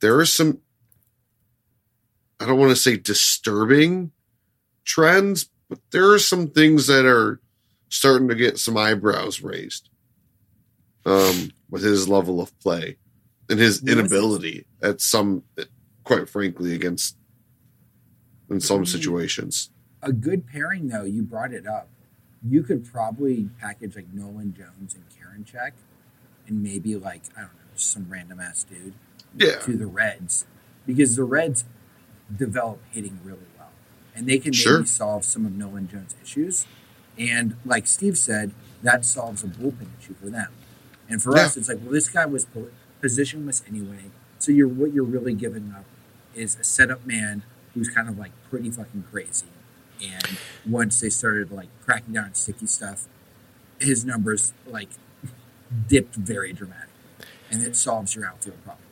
There are some I don't want to say disturbing trends, but there are some things that are starting to get some eyebrows raised um, with his level of play and his it? inability at some, quite frankly, against in some Mm. situations. a good pairing though. You brought it up. You could probably package like Nolan Jones and Karinchak, and maybe like I don't know, some random ass dude Yeah. to the Reds, because the Reds develop hitting really well, and they can Sure. maybe solve some of Nolan Jones' issues. And like Steve said, that solves a bullpen issue for them. And for Yeah. us, it's like, well, this guy was positionless anyway. So you're what you're really giving up is a setup man who's kind of like pretty fucking crazy. And once they started like cracking down on sticky stuff, his numbers like dipped very dramatically, and it solves your outfield problem.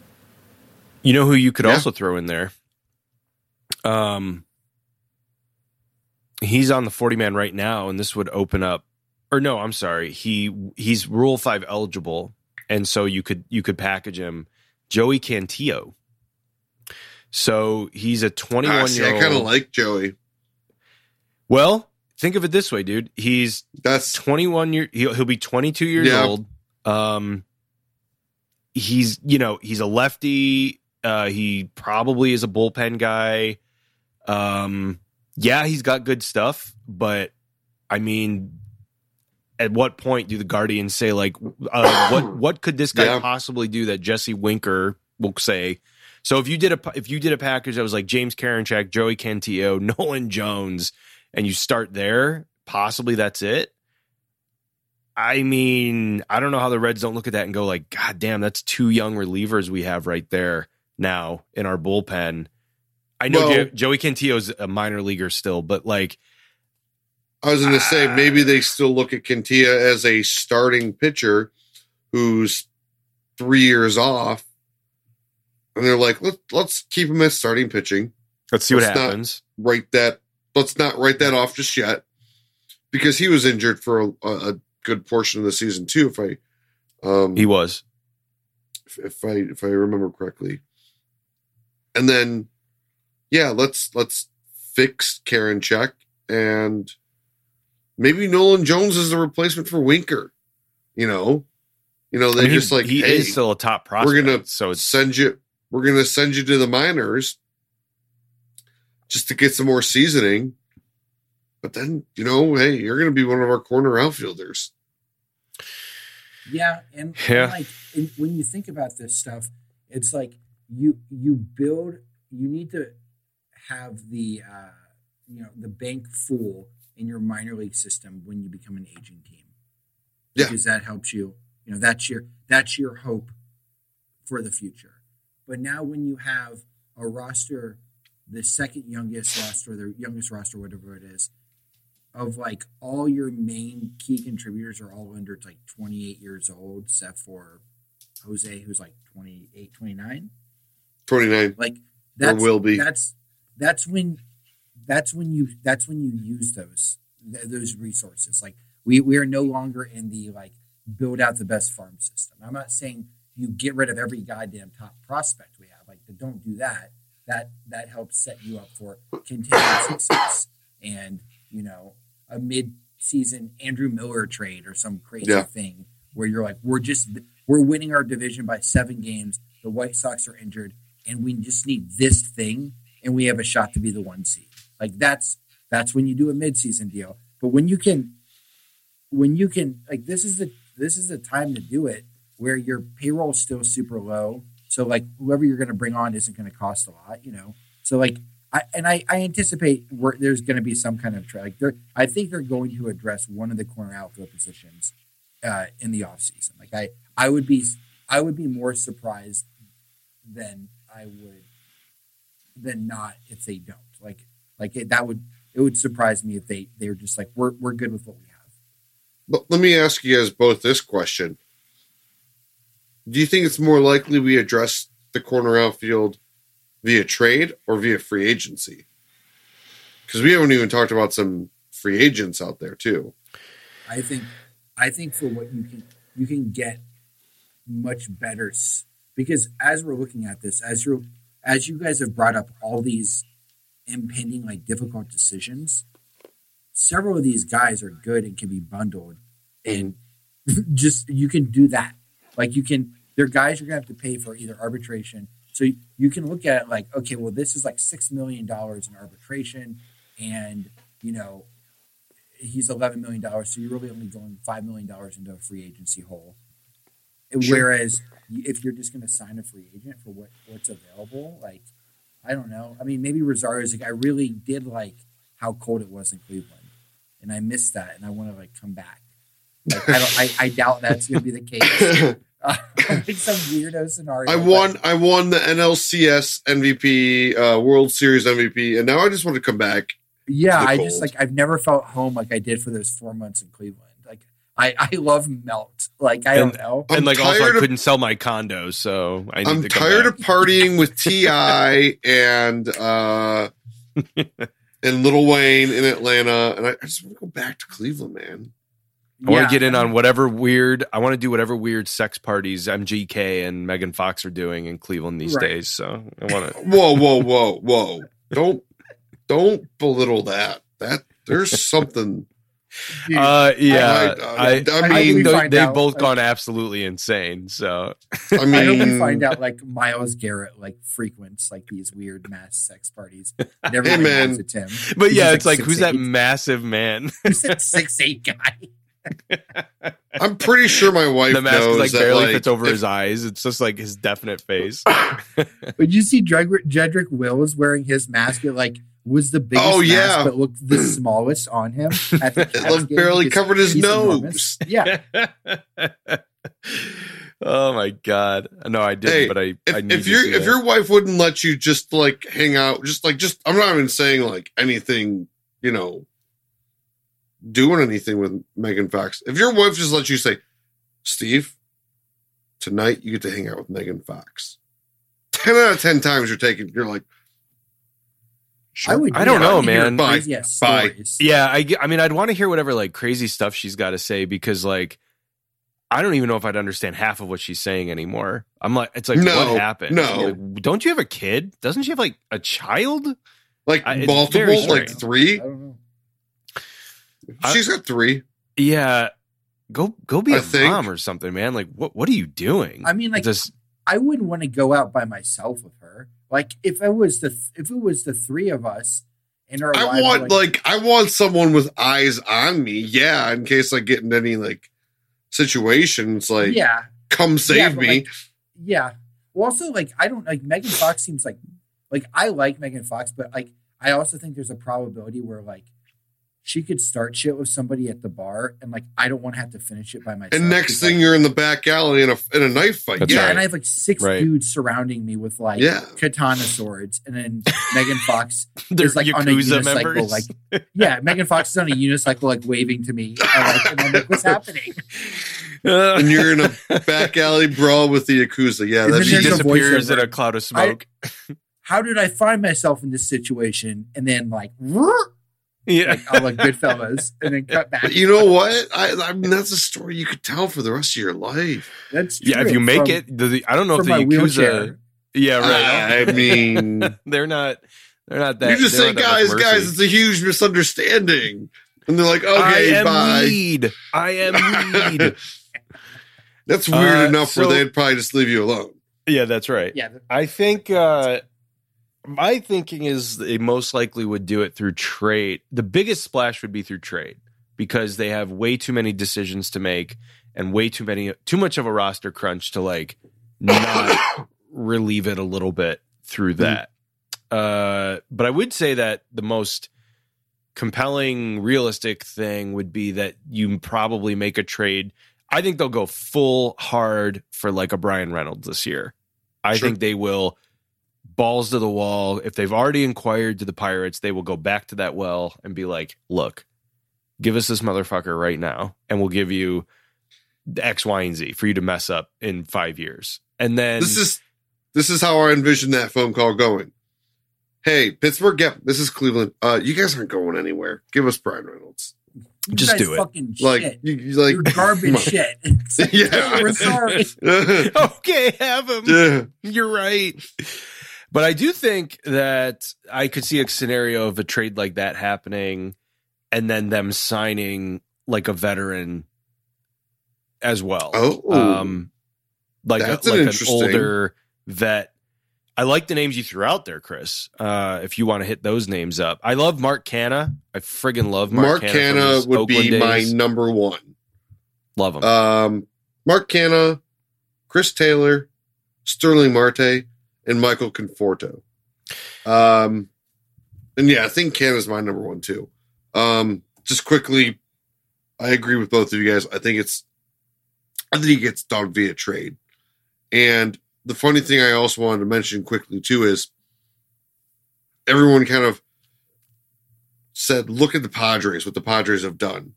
You know who you could Yeah. also throw in there? Um, he's on the forty man right now, and this would open up. Or no, I'm sorry. He he's Rule Five eligible, and so you could you could package him. Joey Cantillo. So he's a 21 Ah, see, year I kind of like Joey. well, think of it this way, dude. He's That's 21 year he'll, he'll be 22 years Yeah. old um he's you know he's a lefty uh he probably is a bullpen guy um yeah he's got good stuff but i mean at what point do the guardians say like uh, what what could this guy Yeah. possibly do that jesse winker will say so if you did a if you did a package that was like james karinchak joey cantillo nolan jones and you start there possibly that's it I mean, I don't know how the Reds don't look at that and go like, God damn, that's two young relievers we have right there now in our bullpen. I know Well- Jo- Joey Cantillo's a minor leaguer still, but like, I was going to say Ah. maybe they still look at Cantillo as a starting pitcher who's three years off, and they're like, let's let's keep him as starting pitching. Let's see what Let's not- happens. Write that. Let's not write that off just yet, because he was injured for a, a good portion of the season too. If I, um, He was. if, if I if I remember correctly. And then, yeah, let's let's fix Karinchak and maybe Nolan Jones is a replacement for Winker. You know, you know I they mean, just like he hey, is still a top prospect. we're gonna so it's send you. We're gonna send you to the minors just to get some more seasoning. But then you know, hey, you're gonna be one of our corner outfielders. Yeah, and, and Yeah. like and when you think about this stuff, it's like you you build. You need to have the uh, you know the bank full in your minor league system when you become an aging team. Yeah. because that helps you. You know that's your that's your hope for the future. But now when you have a roster, the second youngest roster, the youngest roster, whatever it is, of like all your main key contributors are all under like 28 years old, except for Jose, who's like 28, 29. Twenty nine. Like that will be. That's that's when that's when you that's when you use those th- those resources. Like we we are no longer in the like build out the best farm system. I'm not saying you get rid of every goddamn top prospect we have. Like don't do that. That that helps set you up for continued success and you know a mid season Andrew Miller trade or some crazy Yeah. thing where you're like we're just we're winning our division by seven games. The White Sox are injured and we just need this thing and we have a shot to be the one seed. Like that's that's when you do a midseason deal. But when you can when you can like this is the this is the time to do it where your payroll is still super low. So like whoever you're going to bring on isn't going to cost a lot, you know. So like I and I, I anticipate there's going to be some kind of tra- like they're I think they're going to address one of the corner outfield positions uh, in the offseason. Like I I would be I would be more surprised than I would than not if they don't. Like like it, that would it would surprise me if they they're just like we're we're good with what we have. But let me ask you guys both this question. Do you think it's more likely we address the corner outfield via trade or via free agency? Because we haven't even talked about some free agents out there too. I think I think for what you can you can get much better because as we're looking at this as you're as you guys have brought up all these impending like difficult decisions several of these guys are good and can be bundled. And just you can do that. Like you can they're guys you're gonna have to pay for either arbitration. So you, can look at it like okay well this is like six million dollars in arbitration and you know he's eleven million dollars, so you're really only going five million dollars into a free agency hole. Sure. Whereas if you're just going to sign a free agent for what what's available, like I don't know. I mean, maybe Rosario's like I really did like how cold it was in Cleveland, and I missed that, and I want to like come back. Like, I don't. I, I doubt that's going to be the case. Uh, some weirdo scenario. I but- won. I won the NLCS MVP, uh, World Series MVP, and now I just want to come back. Yeah, I just like I've never felt home like I did for those four months in Cleveland. Like I, I love melt. Like I And- don't know. I'm and like also I of- couldn't sell my condo, so I need I'm to come tired back. of partying with T.I. and uh, and Lil Wayne in Atlanta, and I, I just want to go back to Cleveland, man. I want to get in on whatever weird. I want to do whatever weird sex parties MGK and Megan Fox are doing in Cleveland these Right. days. So I want to. Whoa, whoa, whoa, whoa! Don't don't belittle that. That there's something. Dude, Uh, yeah, I- I, I- I I, mean, mean, we they've out, both like- gone absolutely insane. So I I hope we mean, find out like Myles Garrett like frequents like these weird mass sex parties. And Hey, everybody man. knows it's him. but He's yeah, just, it's like who's that massive man? Who's that six eight guy? I'm pretty sure my wife the mask knows like that. barely like, fits over if- his eyes. It's just like his definite face. Would you see Jedrick, Jedrick Wills wearing his mask? It like was the biggest Oh, yeah. mask, but looked the smallest on him. At the It Cavs looked barely covered his nose. enormous. Yeah, oh my god! No, I didn't, Hey, but I. I if, need if your if your wife wouldn't let you just like hang out, just like just I'm not even saying like anything, you know, doing anything with Megan Fox. If your wife just lets you say, Steve, tonight you get to hang out with Megan Fox. 10 out of 10 times you're taking, you're like, I would. I don't yeah, know, man. Bye. crazy Bye. stories. Yeah, I, I mean, I'd want to hear whatever like crazy stuff she's got to say because like I don't even know if I'd understand half of what she's saying anymore. I'm like, it's like, No, what happened? no. Like, don't you have a kid? Doesn't she have like a child? like I- multiple, very like three. I don't know. I- She's got three. Yeah, go go be I a think- mom or something, man. Like, what what are you doing? I mean, like, just I wouldn't want to go out by myself with her. Like, if it was the if it was the three of us in our I lives, want like, I want someone with eyes on me. Yeah, in case I get in any like situations, like yeah, come save Yeah, me. like, yeah. Well, also, like, I don't like Megan Fox seems like like I like Megan Fox, but like I also think there's a probability where like she could start shit with somebody at the bar, and like I don't want to have to finish it by myself. and next because, thing like, you're in the back alley in a in a knife fight. That's yeah, yeah, right. and I have like six Right. dudes surrounding me with like Yeah. katana swords, and then Megan Fox they're is like on a unicycle, members. like yeah, Megan Fox is on a unicycle, like waving to me, and, like, and I'm like, "What's happening?" and you're in a back alley brawl with the yakuza. Yeah, that'd she be there's a disappears in a cloud of smoke. How did I find myself in this situation? And then like, yeah, like all like Goodfellas, and then cut back. But you know what? I, I mean, that's a story you could tell for the rest of your life. That's yeah. If you make From- it, the, the- I don't know if the my Yakuza. wheelchair. Yeah, right. I mean, they're not. They're not that. you just say, don't have that guys, guys, it's a huge misunderstanding, and they're like, I okay, am bye. weed. I am weed. That's weird Uh, enough so- where they'd probably just leave you alone. yeah, that's right. Yeah, I think uh my thinking is they most likely would do it through trade. The biggest splash would be through trade because they have way too many decisions to make and way too many too much of a roster crunch to like not relieve it a little bit through that. Uh but I would say that the most compelling realistic thing would be that you probably make a trade. I think they'll go full hard for like a Bryan Reynolds this year. I Sure. think they will balls to the wall. If they've already inquired to the Pirates, they will go back to that well and be like, look, give us this motherfucker right now, and we'll give you the X, Y, and Z for you to mess up in five years. And then This is this is how I envision that phone call going. Hey, Pittsburgh, yep, this is Cleveland. Uh, you guys aren't going anywhere. Give us Bryan Reynolds. You Just guys do it. Fucking Like, shit. you, you like You're garbage shit. Like, Yeah. we're sorry. okay, have him. yeah. You're right. But I do think that I could see a scenario of a trade like that happening and then them signing like a veteran as well. Oh, um like a, That's an like an interesting- older vet. I like the names you threw out there, Chris. Uh, if you want to hit those names up, I love Mark Canha. I friggin' love Mark, Mark Canha. would Oakland be my number one. love him. Um, Mark Canha, Chris Taylor, Starling Marte, and Michael Conforto. Um, and yeah, I think Canha's my number one too. Um, just quickly, I agree with both of you guys. I think it's, I think he gets done via trade. And the funny thing I also wanted to mention quickly too is everyone kind of said, look at the Padres, what the Padres have done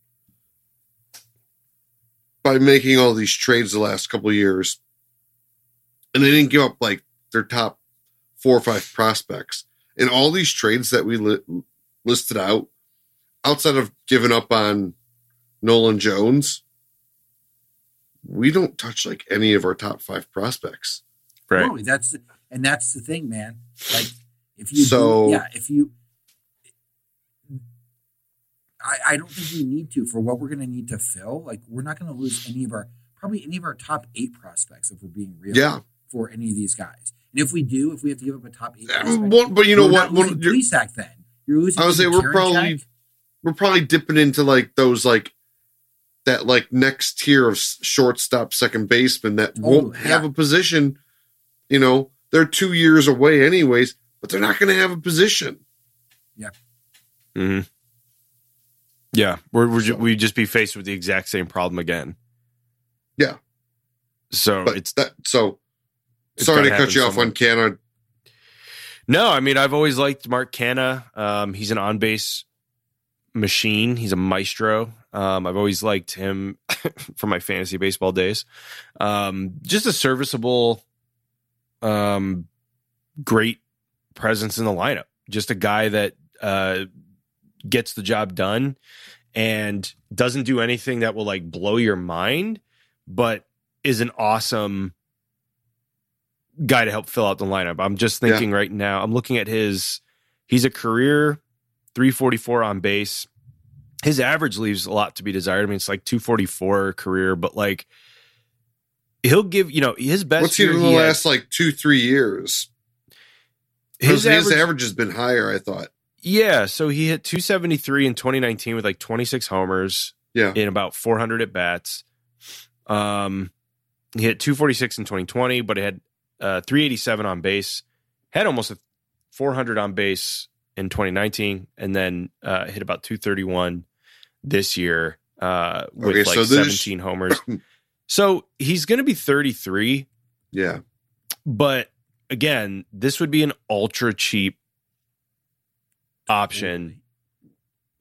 by making all these trades the last couple years, and they didn't give up like their top four or five prospects. And all these trades that we li- listed out, outside of giving up on Nolan Jones, we don't touch like any of our top five prospects. right. Totally. That's and that's the thing, man. Like if you So- do, yeah, if you I, I don't think we need to for what we're gonna need to fill. Like we're not gonna lose any of our probably any of our top eight prospects if we're being real Yeah, for any of these guys. And if we do, if we have to give up a top eight Um, prospect, one- but you know what? not losing One- you're- Plesac then. You're losing I would say we're Karinchak. probably- we're probably dipping into like those like that like next tier of shortstop second baseman that won't have yeah. a position you know they're two years away anyways but they're not going to have a position Yeah. hmm Yeah, we're, we're ju- So- we just be faced with the exact same problem again. Yeah. So but it's that so it's sorry to cut you happen off on Canha. no. I mean, I've always liked Mark Canha. Um, he's an on base machine. He's a maestro. Um, I've always liked him from my fantasy baseball days. Um, just a serviceable, um, great presence in the lineup. Just a guy that uh, gets the job done and doesn't do anything that will like blow your mind, but is an awesome guy to help fill out the lineup. I'm just thinking right now, I'm looking at his, he's a career 344 on base. His average leaves a lot to be desired. I mean, it's like 244 career, but like he'll give, you know, his best What's he year in the last like two, three years? his His, his average, average has been higher, I thought. yeah. So he hit 273 in 2019 with like 26 homers Yeah. in about 400 at bats. Um, he hit 246 in 2020, but it had uh, 387 on base. Had almost a 400 on base in 2019, and then uh, hit about 231 this year uh, with Okay, like so 17 homers. so he's going to be 33, Yeah. but again, this would be an ultra cheap option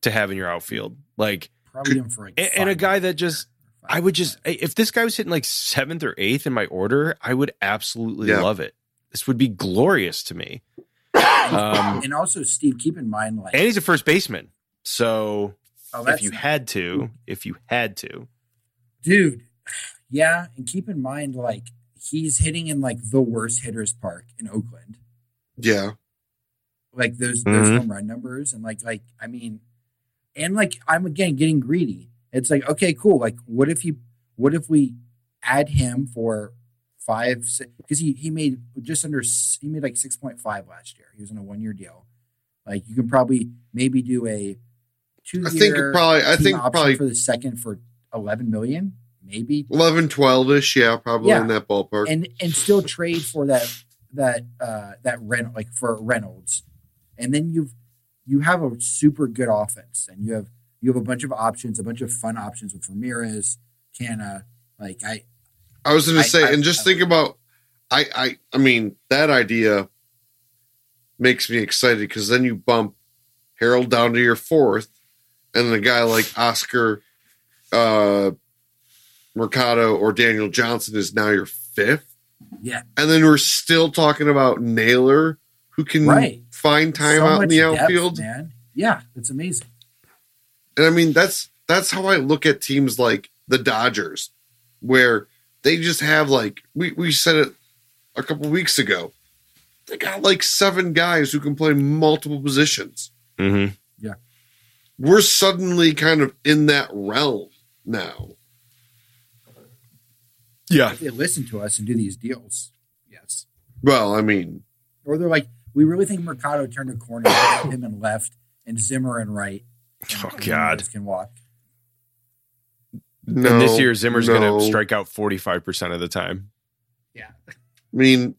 to have in your outfield. Like, Probably him for like and, and a guy that just Five I would just if this guy was hitting like seventh or eighth in my order, I would absolutely Yeah. love it. This would be glorious to me. Um, and also Steve, keep in mind like and he's a first baseman, so oh, if you had to, if you had to, dude. Yeah, and keep in mind like he's hitting in like the worst hitters park in Oakland. Yeah. Like those those Mhm. home run numbers and like like I mean, and like I'm again getting greedy. It's like okay, cool. Like what if you what if we add him for five because he he made just under he made like six point five last year. He was on a one year deal. Like you can probably maybe do a two I think probably, I think probably for the second for eleven million, maybe 11, 12 ish. Yeah. Probably Yeah. in that ballpark. and and still trade for that that uh that rent like for Reynolds, and then you've you have a super good offense, and you have you have a bunch of options, a bunch of fun options with Ramirez, Canha. Like I, I was going to say, I- and just I- think about, I, I, I mean, that idea makes me excited because then you bump Harold down to your fourth, and then a guy like Oscar, uh, Mercado or Daniel Johnson is now your fifth, yeah, and then we're still talking about Naylor, who can Right. find time so out in the depth, outfield. man. Yeah, it's amazing. And I mean, that's that's how I look at teams like the Dodgers, where they just have like we, we said it a couple weeks ago. They got like seven guys who can play multiple positions. mm-hmm. Yeah. We're suddenly kind of in that realm now. yeah, If they listen to us and do these deals, yes. Well, I mean, Or they're like, we really think Mercado turned a corner, have him and left, and Zimmer and right. And Oh, God. Ramirez can walk. no. and this year Zimmer's no. going to strike out forty five percent of the time. Yeah. I mean,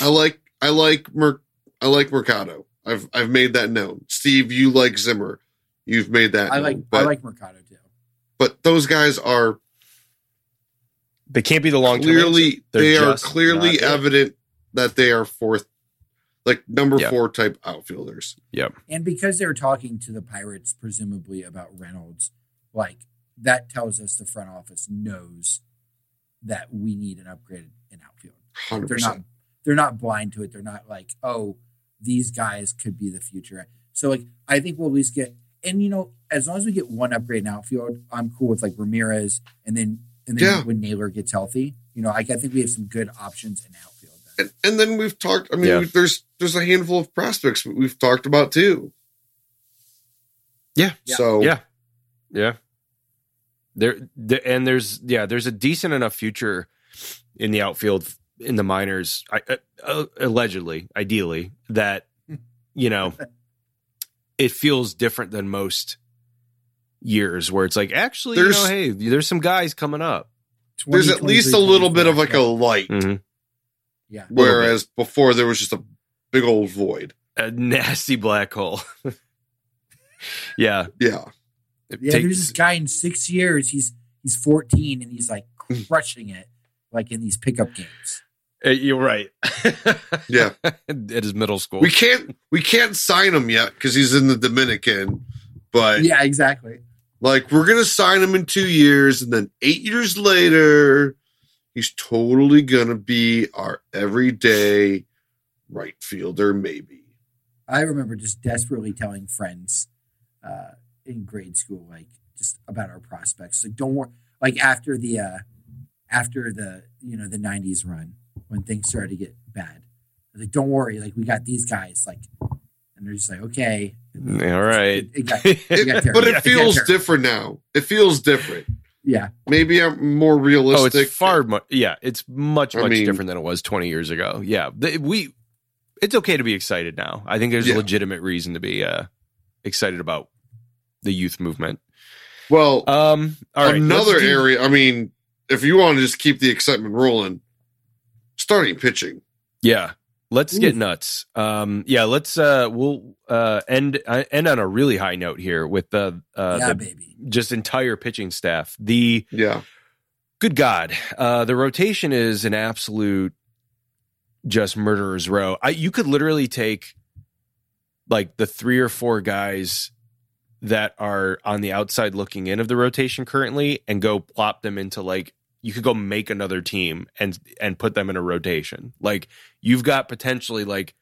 I like I like Mer- I like Mercado. I've I've made that known. Steve, you like Zimmer. You've made that. I known. like but I like Mercado too. but those guys are They can't be the long term. clearly They're they are just clearly evident that they are fourth like number Yeah. four type outfielders Yep. And because they're talking to the Pirates, presumably about Reynolds, like that tells us the front office knows that we need an upgrade in outfield. 100% They're not they're not blind to it. They're not like, oh, these guys could be the future. So like I think we'll at least get and you know, as long as we get one upgrade in outfield, I'm cool with like Ramirez and then and then Yeah. when Naylor gets healthy, you know, I, I think we have some good options in outfield. Then. and, and then we've talked i mean Yeah. there's there's a handful of prospects we've talked about too Yeah. Yeah. so Yeah. Yeah. There, there and there's yeah, there's a decent enough future in the outfield in the minors, I, uh, uh, allegedly, ideally, that you know it feels different than most years where it's like actually, you There's- know, hey, there's some guys coming up. there's at least a little bit of like a light Mhm. Yeah. whereas before there was just a big old void A nasty black hole. yeah, yeah it Yeah, takes- there's this guy in six years. He's he's 14 and he's like Hmm. crushing it, like in these pickup games. Uh, You're right. Yeah. at his middle school. we can't we can't sign him yet because he's in the dominican but Yeah, exactly. like we're gonna sign him in two years, and then eight years later, he's totally gonna be our everyday right fielder, maybe. I remember just desperately telling friends uh, in grade school, like just about our prospects. Like, don't worry. Like after the uh, after the you know the '90s run when things started to get bad, like don't worry. Like we got these guys. Like, and they're just like, okay, All right. It, it got, it got. But it got feels terrible. different now. It feels different. Yeah, Maybe I'm more Oh, realistic. it's far mu- yeah, it's much I much mean- different than it was 20 years ago. Yeah. The- we it's okay to be excited now. I think there's Yeah. a legitimate reason to be uh excited about the youth movement. Well, Um all right. another do- area. I mean, if you want to just keep the excitement rolling, starting pitching. Yeah. Let's get nuts. Um yeah, let's uh we'll uh end uh, end on a really high note here with the uh yeah, the baby. just entire pitching staff. The Yeah. good God, uh, the rotation is an absolute just murderer's row. I, you could literally take like the three or four guys that are on the outside looking in of the rotation currently and go plop them into like you could go make another team and and put them in a rotation. Like you've got potentially like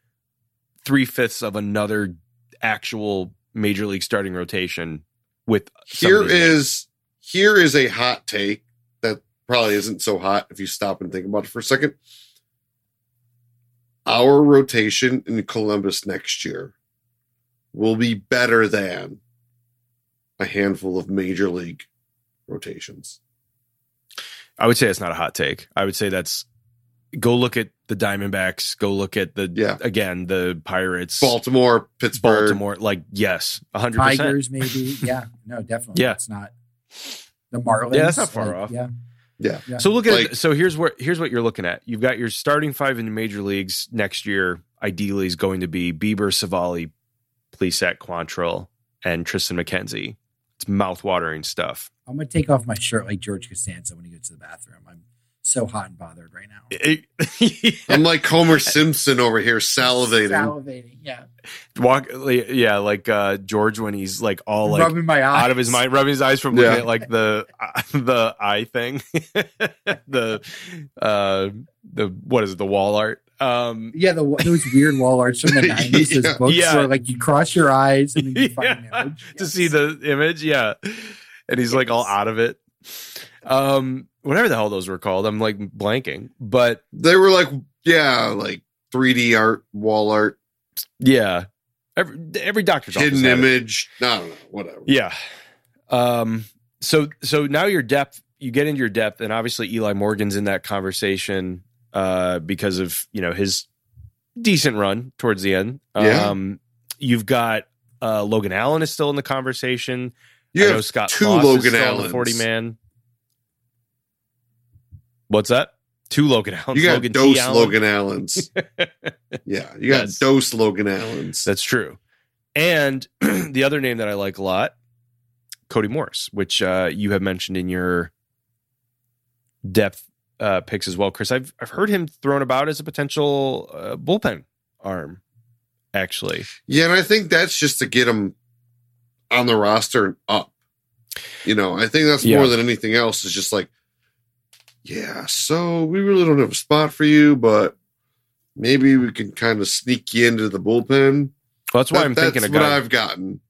three fifths of another actual major league starting rotation with here is names. here is a hot take that probably isn't so hot if you stop and think about it for a second. Our rotation in Columbus next year will be better than a handful of major league rotations. I would say it's not a hot take. I would say that's go look at the Diamondbacks, go look at the Yeah. again the Pirates, Baltimore, Pittsburgh, Baltimore. Like yes, hundred percent. Tigers, maybe. Yeah, no, definitely. Yeah. it's not the Marlins. Yeah, that's not far like, off. Yeah, Yeah. Yeah. So look at Like- it. So here's where here's what you're looking at. You've got your starting five in the major leagues next year. Ideally, is going to be Bieber, Civale, Plesac, Quantrill, and Triston McKenzie. It's mouthwatering stuff. I'm gonna take off my shirt like George Costanza when he goes to the bathroom. I'm so hot and bothered right now. I'm like Homer Simpson over here salivating. Salivating, yeah. Walk, yeah, like uh, George when he's like all like rubbing my eyes out of his mind, rubbing his eyes from looking at like the the eye thing, the uh the what is it, the wall art? Um, Yeah, the those weird wall arts from the nineties, Yeah. those books Yeah. where like you cross your eyes and then you find Yeah. an image. to see the image, yeah, and he's like all out of it. Um, whatever the hell those were called, I'm like blanking, but They were like, yeah, like 3D art, wall art, yeah, every every doctor's office hidden had it. image. I don't know, whatever. Yeah. Um. So so now your depth, you get into your depth, and obviously Eli Morgan's in that conversation uh, because of you know his decent run towards the end. Yeah. Um. You've got uh, Logan Allen is still in the conversation. You I know Scott two Foss is Logan still on Allens. the forty man. What's that? Two Logan Allens. You got Logan dose Allen. Logan Allens. yeah, you got Yes. dose Logan Allens. That's true. And the other name that I like a lot, Cody Morris, which uh, you have mentioned in your depth uh, picks as well, Chris. I've I've heard him thrown about as a potential uh, bullpen arm. Actually, yeah, and I think that's just to get him on the roster and up. You know, I think that's Yeah. more than anything else. Is just like, yeah, so we really don't have a spot for you, but maybe we can kind of sneak you into the bullpen. well, that's why That- I'm thinking that's what. I've gotten.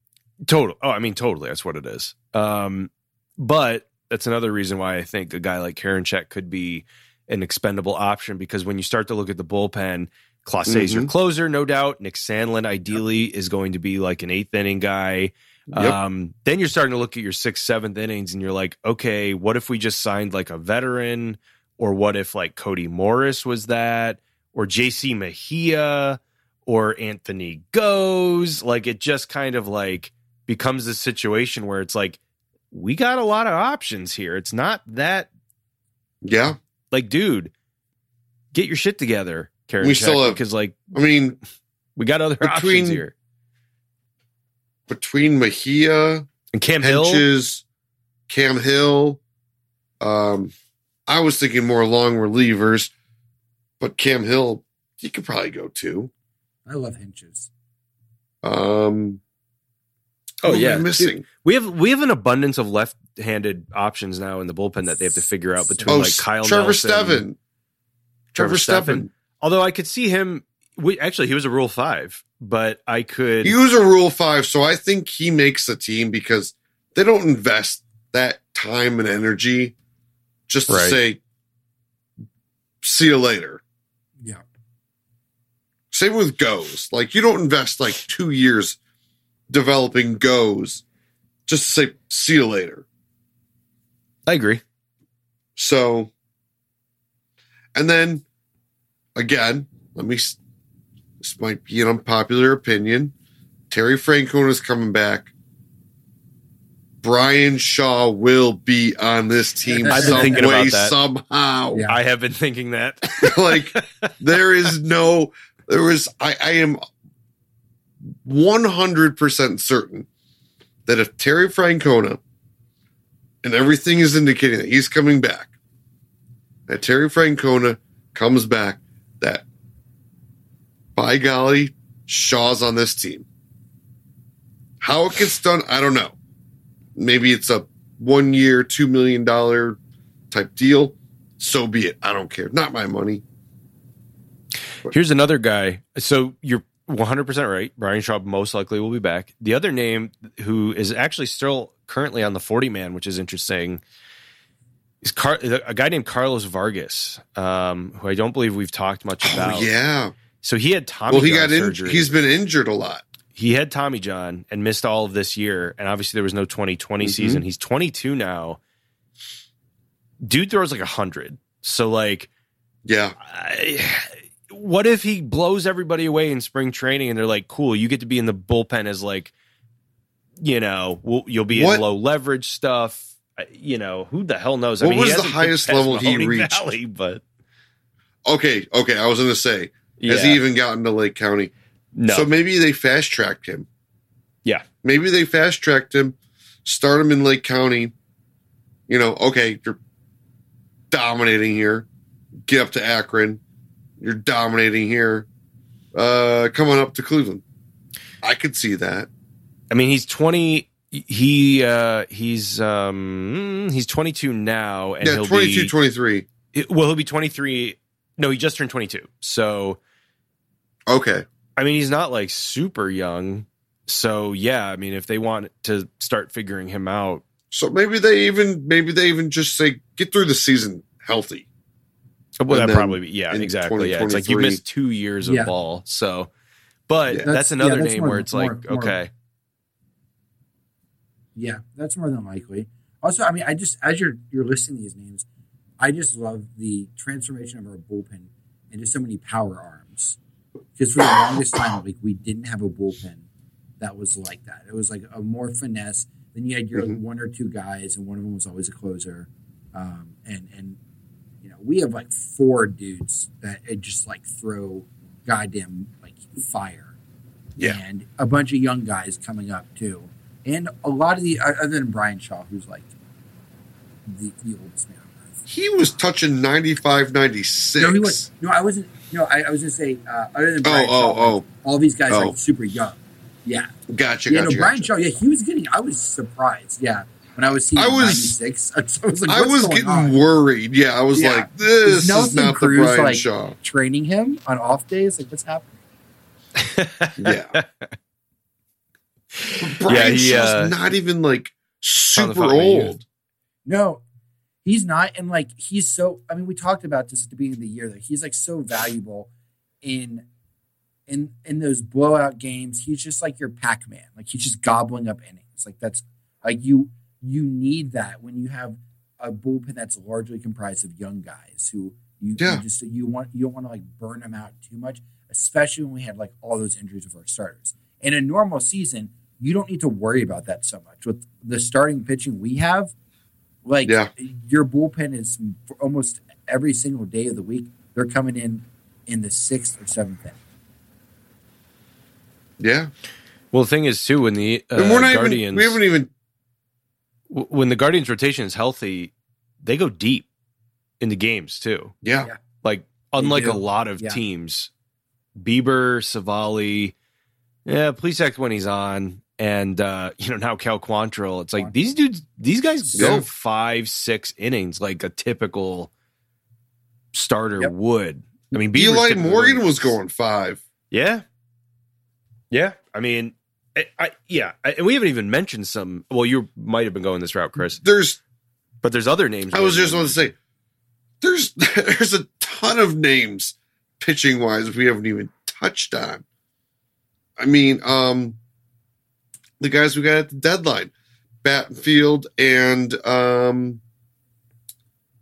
Total. Oh, I mean, totally. That's what it is. Um, but that's another reason why I think a guy like Karinchak could be an expendable option because when you start to look at the bullpen, Clase is your closer, no doubt. Nick Sandlin ideally is going to be like an eighth inning guy. Yep. Um, then you're starting to look at your sixth, seventh innings, and you're like, okay, what if we just signed like a veteran, or what if like Cody Morris was that, or J.C. Mejia, or Anthony Gose? Like it just kind of like becomes this situation where it's like we got a lot of options here. It's not that yeah, like, dude, get your shit together, Karen. We still have- because like I mean, we got other Between- options here. between Mejia, And Cam Hill, Hentges, Cam Hill. Um, I was thinking more long relievers, but Cam Hill, he could probably go too. I love Hentges. Um, Oh, Who am I yeah. missing. We have we have an abundance of left-handed options now in the bullpen that they have to figure out between Oh, like Kyle Trevor Nelson, Steven. Trevor Stephan. Steven. Although I could see him. We, actually, he was a Rule Five, but I could. He was a Rule Five, so I think he makes the team because they don't invest that time and energy just to Right. say, "See you later." Yeah. Same with Gose. Like you don't invest like two years developing Gose just to say see you later. I agree. So, and then again, let me. This might be an unpopular opinion. Terry Francona is coming back. Bryan Shaw will be on this team I've been some thinking way, about that. somehow. Yeah. I have been thinking that. like there is no there is I, I am 100% certain that if Terry Francona and everything is indicating that he's coming back that Terry Francona comes back that by golly Shaw's on this team. How it gets done I don't know. Maybe it's a one year two million dollar type deal. So be it. I don't care. Not my money. Here's another guy. So you're 100% right. Bryan Shaw most likely will be back. The other name who is actually still currently on the 40 man, which is interesting, is Car- a guy named Carlos Vargas, um, who I don't believe we've talked much about. Oh yeah. So he had Tommy Well, he John got in, surgery. he's been injured a lot. he had Tommy John and missed all of this year, and obviously there was no 2020 Mhm. season. He's 22 now. Dude throws like a hundred. So like, Yeah. I, what if he blows everybody away in spring training and they're like, "Cool, you get to be in the bullpen as like, you know, we'll, you'll be What- in low leverage stuff." You know, who the hell knows? What I mean, was he the highest level he reached? Valley, but Okay. Okay. I was going to say, yeah, has he even gotten to Lake County? no, So maybe they fast tracked him. Yeah. Maybe they fast tracked him, start him in Lake County. You know, okay, you're dominating here. Get up to Akron. You're dominating here. Uh, come on up to Cleveland. I could see that. I mean, he's 20. He uh he's um he's 22 now, and yeah, he'll 22, be 23. it- well, he'll be 23. No, he just turned 22. So Okay. I mean, he's not like super young. So yeah, I mean, if they want to start figuring him out, So maybe they even maybe they even just say get through the season healthy. Well, that probably be, yeah, exactly. Yeah, it's like you missed two years of Yeah. ball. So, but Yeah. that's, That's- another yeah, that's name more- where it's more- like, more- okay, Yeah, that's more than likely. Also, I mean, I just as you're you're listing these names, I just love the transformation of our bullpen into so many power arms. Because for the longest time, like we didn't have a bullpen that was like that. It was like a more finesse. Then you had your Mhm. one or two guys, and one of them was always a closer. Um, and and you know we have like four dudes that just like throw goddamn like fire. Yeah. and a bunch of young guys coming up too and a lot of the other than Bryan Shaw, who's like the, the oldest man on earth. He was touching 95, 96. No, he was. No, I wasn't. No, I, I was gonna say uh, other than Bryan Oh, Shaw, oh, like, all these guys Oh. like super young. Yeah, Gotcha, yeah. gotcha. no, Bryan gotcha. Shaw. Yeah, he was getting. I was surprised. Yeah, when I was seeing I was- ninety six, I was like, I was getting on? worried. Yeah, I was Yeah. like, this is Nelson not Cruz, the Bryan like- Shaw. training him on off days. Like, what's happening? Yeah. Bryan Yeah, he, Shaw's uh, not even like super fountain of youth. old. No, he's not. And like he's so I mean, we talked about this at the beginning of the year that he's like so valuable in in in those blowout games. He's just like your Pac-Man. Like he's just gobbling up innings. Like that's like you you need that when you have a bullpen that's largely comprised of young guys who you, Yeah. you just you want you don't want to like burn them out too much, especially when we had like all those injuries of our starters. In a normal season, you don't need to worry about that so much. With the starting pitching we have, like Yeah. your bullpen is for almost every single day of the week. They're coming in in the sixth or seventh inning. Yeah. well, the thing is too when the uh, we're not Guardians even, we haven't even, w- when the Guardians rotation is healthy, they go deep into games too. yeah. Yeah. Like unlike a lot of Yeah. teams, Bieber, Civale, yeah, Plesac when he's on, and uh, you know now Cal Quantrill. It's like these dudes, these guys go five, six innings like a typical starter Yep. would. I mean, Bieber's Eli Morgan was going five. Yeah, yeah. I mean, I, I yeah, I, and we haven't even mentioned some. Well, you might have been going this route, Chris, There's but there's other names. I was just about to say, there's there's a ton of names pitching wise we haven't even touched on. I mean, um, the guys we got at the deadline, Battenfield and um,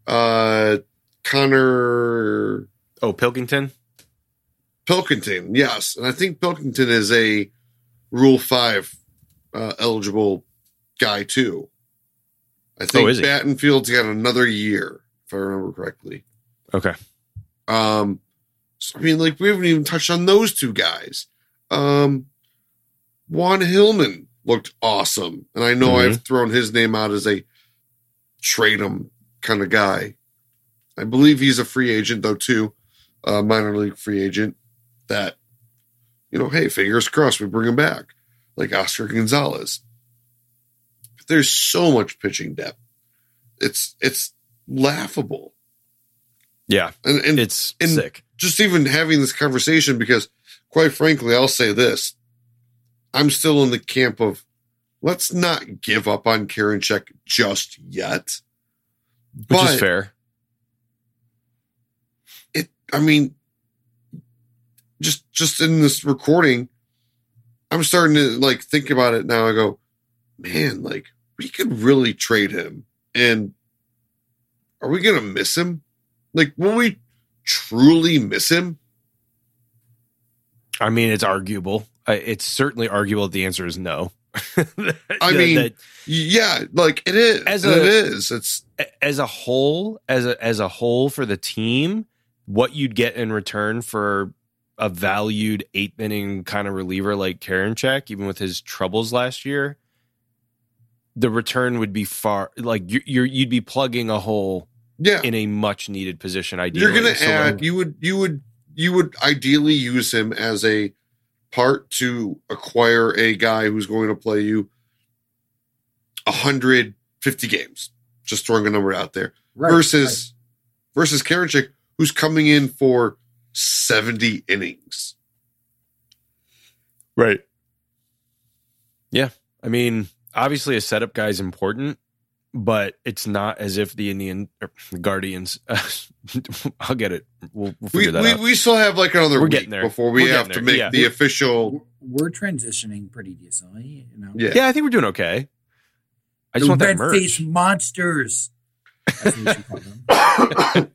uh, Connor Oh, Pilkington. Pilkington, yes, and I think Pilkington is a Rule Five uh, eligible guy too. I think Oh, is? Battenfield's got another year, if I remember correctly. Okay. Um, so, I mean, like we haven't even touched on those two guys. Um, Juan Hillman looked awesome, and I know Mhm. I've thrown his name out as a trade him kind of guy. I believe he's a free agent though too, a minor league free agent. That you know, hey, fingers crossed we bring him back, like Oscar Gonzalez. But there's so much pitching depth. It's it's laughable, Yeah, and and it's and- sick. just even having this conversation because quite frankly i'll say this i'm still in the camp of let's not give up on Karinchak just yet Which but is fair. it i mean just just in this recording i'm starting to like think about it now i go man like we could really trade him and are we gonna miss him like will we truly miss him I mean, it's arguable. It's certainly arguable that the answer is no. I mean, that Yeah, like it is. As a- it is. It's as a whole, as a as a whole for the team, what you'd get in return for a valued eight inning kind of reliever like Karinchak, even with his troubles last year, the return would be far like you're, you're you'd be plugging a hole yeah. in a much needed position. Ideally, You're gonna So, add. You would. You would. You would ideally use him as a part to acquire a guy who's going to play you 150 games. Just throwing a number out there. Right, versus versus Karinchak, who's coming in for 70 innings. Right. Yeah. I mean, obviously a setup guy is important, but it's not as if the Indian or the Guardians I'll get it. We'll, we'll We, that we, out. we still have like another We're week getting there. before we We're have to there, make yeah. the official. We're, we're transitioning pretty decently, you know. Yeah. yeah, I think we're doing okay. I just the want that red merch. face monsters. That's what we should call them.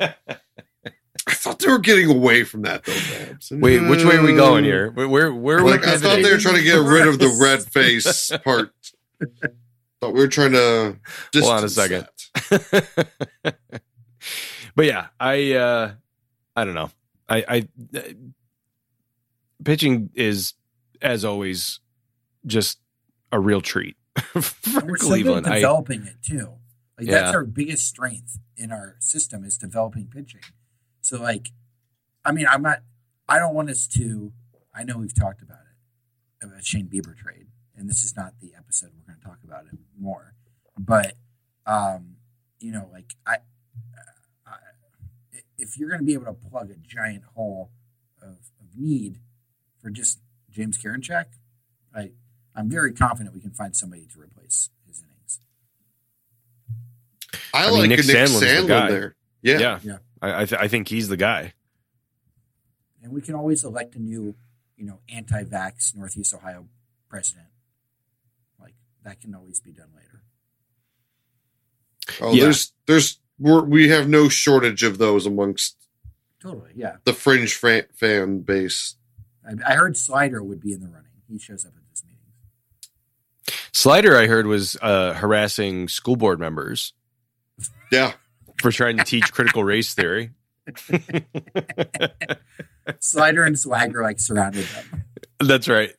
I thought they were getting away from that though, Babs. Wait, which way are we going here? Where where, where are we Like I thought they were trying to get rid of the red face part. But we were trying to Hold on a second. but yeah, I uh I don't know. I I uh, pitching is as always just a real treat for we're still Cleveland. at I, developing it too. Like Yeah. that's our biggest strength in our system is developing pitching. So like, I mean, I'm not. I don't want us to. I know we've talked about it about Shane Bieber trade, and this is not the episode we're going to talk about it more. But um, you know, like I, I if you're going to be able to plug a giant hole of, of need for just James Karinchak, I I'm very confident we can find somebody to replace. I, I mean, like Nick a Nick Sandlin's the guy. there. Yeah. yeah, Yeah. I I, th- I think he's the guy. And we can always elect a new, you know, anti-vax Northeast Ohio president. Like that can always be done later. Oh, Yeah. there's there's we're, we have no shortage of those amongst Totally, yeah. the fringe fa- fan base. I, I heard Slider would be in the running. He shows up at this meeting. Slider, I heard, was uh, harassing school board members Yeah. for trying to teach critical race theory. Slider and Swagger like surrounded them. That's right.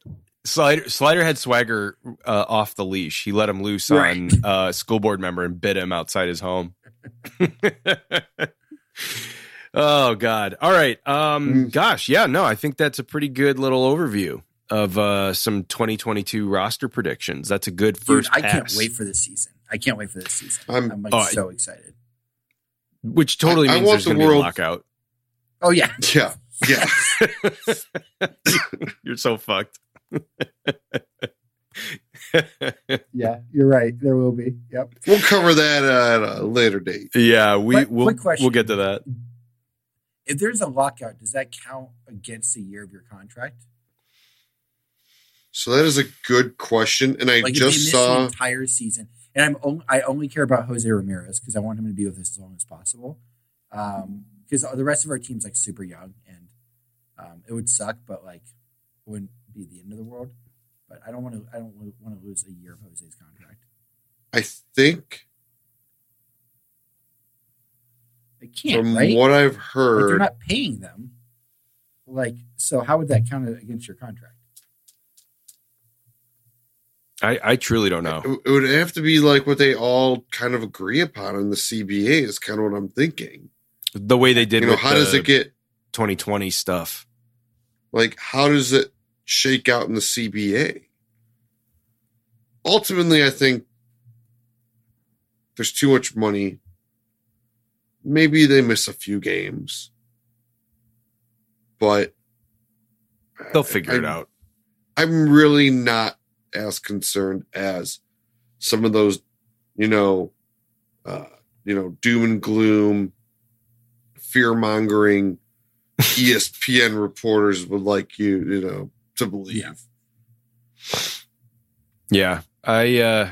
Slider Slider had Swagger uh, off the leash. He let him loose Right. on uh, school board member and bit him outside his home. Oh God! All right. Um, Mm. gosh, yeah, no, I think that's a pretty good little overview of uh, some 2022 roster predictions. That's a good Dude, first. I can't wait for the season. I can't wait for this season. I'm- I'm, like I- so excited. Which totally I- I means want there's the going to be a world- lockout. Oh yeah, Yeah. Yeah. You're so fucked. yeah, you're right. There will be. Yep. We'll cover that at a later date. yeah, we Quick- we'll we'll get to that. If there's a lockout, does that count against the year of your contract? So that is a good question. And I Like if they just miss the saw entire season, and I'm I only care about Jose Ramirez because I want him to be with us as long as possible. Because the rest of our team's like super young, and um, it would suck, but like it wouldn't be the end of the world. But I don't want to. I don't want to lose a year of Jose's contract. I think They can't, from right? what I've Like, heard, they're not paying them. Like, so how would that count against your contract? I I truly don't know. it would have to be like what they all kind of agree upon in the CBA is kind of what I'm thinking. The way they did You know, how does it get 2020 stuff. like how does it shake out in the CBA? Ultimately, I think there's too much money. Maybe they miss a few games, but They'll figure it out. I'm really not as concerned as some of those, you know, uh, you know, doom and gloom, fear mongering ESPN reporters would like you, you know, to believe. Yeah. I uh,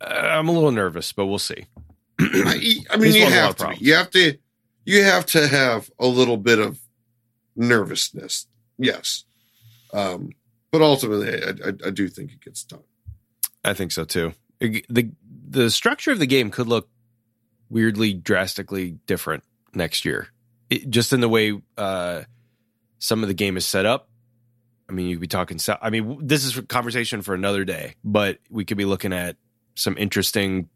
I'm a little nervous, but we'll see. I, I mean, He's you won a lot have to. You have to. You have to have a little bit of nervousness. Yes, um, but ultimately, I, I, I do think it gets done. I think so too. The The structure of the game could look weirdly, drastically different next year, it, just in the way uh, some of the game is set up. I mean, you could be talking. I mean, this is a conversation for another day, but we could be looking at some interesting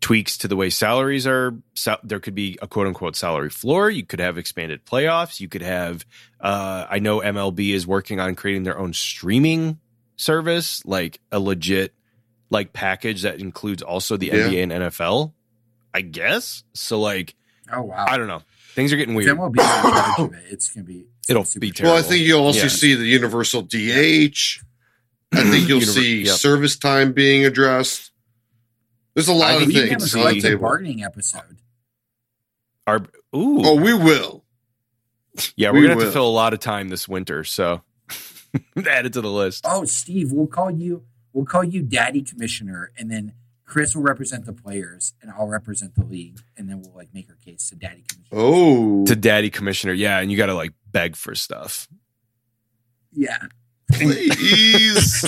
tweaks to the way salaries are. sal- There could be a quote unquote salary floor. You could have expanded playoffs. You could have. Uh, I know MLB is working on creating their own streaming service, like a legit like package that includes also the Yeah. NBA and NFL. I guess so. Like Oh wow! I don't know. Things are getting weird. MLB is in charge it, it's gonna be. it's It'll be terrible. Well, I think you'll also Yeah. see the universal DH. I think you'll Univer- see yep. service time being addressed. There's a lot I of think We you can have a things on the collective table. bargaining episode. Our, ooh, Oh, we will. yeah, we we're gonna have to fill a lot of time this winter, so add it to the list. Oh, Steve, we'll call you. We'll call you Daddy Commissioner, and then Chris will represent the players, and I'll represent the league, and then we'll like make our case to Daddy Commissioner. Oh, To Daddy Commissioner, yeah, and you got to like beg for stuff. Yeah, please.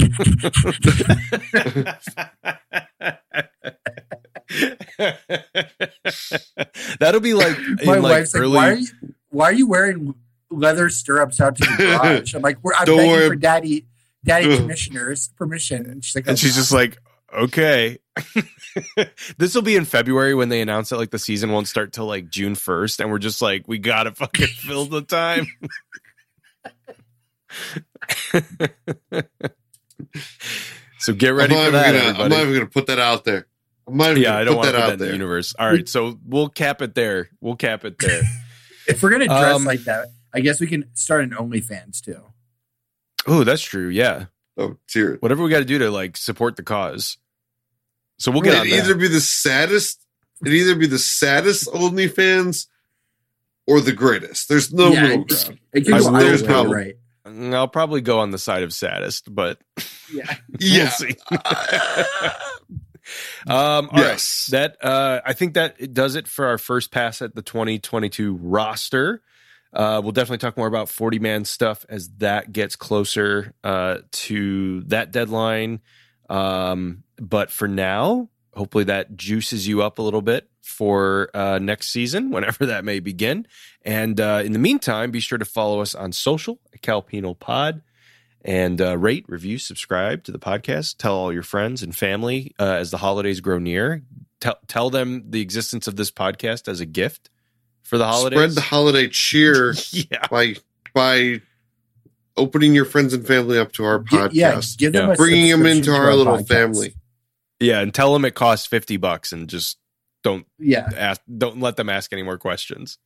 That'll be like my in, like wife's early. like, "Why are you? Why are you wearing leather stirrups out to the garage?" I'm like, We're, "I'm Don't begging worry. for Daddy, Daddy Commissioner's permission," and she's like, and "Oh, she's just like, okay. this will be in February when they announce that like the season won't start till like June 1st. And we're just like, we got to fucking fill the time. so get ready I'm for not that, even gonna, I'm not even going to put that out there. I'm not even yeah, I don't to want put that out that in the there. universe. All right. So we'll cap it there. We'll cap it there. if we're gonna dress Um, like that, I guess we can start an OnlyFans too." oh, that's true. Yeah. Oh, dear. Whatever we got to do to like support the cause. So we'll get It'd that. either be the saddest. It'd either be the saddest OnlyFans or the greatest. There's no Yeah, middle it's- ground. It can I go either way, probably- right? I'll probably go on the side of saddest, but Yeah. Yeah. see. Um, all right. yes. That uh, I think that it does it for our first pass at the 2022 roster. Uh, we'll definitely talk more about 40 man stuff as that gets closer uh, to that deadline. Um, but for now, hopefully that juices you up a little bit for uh, next season, whenever that may begin. And uh, in the meantime, be sure to follow us on social at Calpenal Pod and uh, rate, review, subscribe to the podcast. Tell all your friends and family uh, as the holidays grow near. Tell tell them the existence of this podcast as a gift for the holidays. Spread the holiday cheer yeah. by by opening your friends and family up to our Gi- podcast, yeah, give them Yeah. a bringing them into to our little podcast. family. Yeah, and tell them it costs 50 bucks and just don't Yeah, ask don't let them ask any more questions.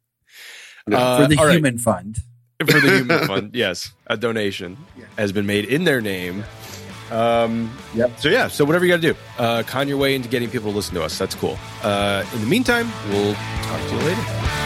No. Uh, for the all right. human fund. for the human fund. Yes, a donation Yeah. has been made in their name. Um, Yep. So yeah, so whatever you got to do, uh, con your way into getting people to listen to us. That's cool. Uh, in the meantime, we'll talk to you later.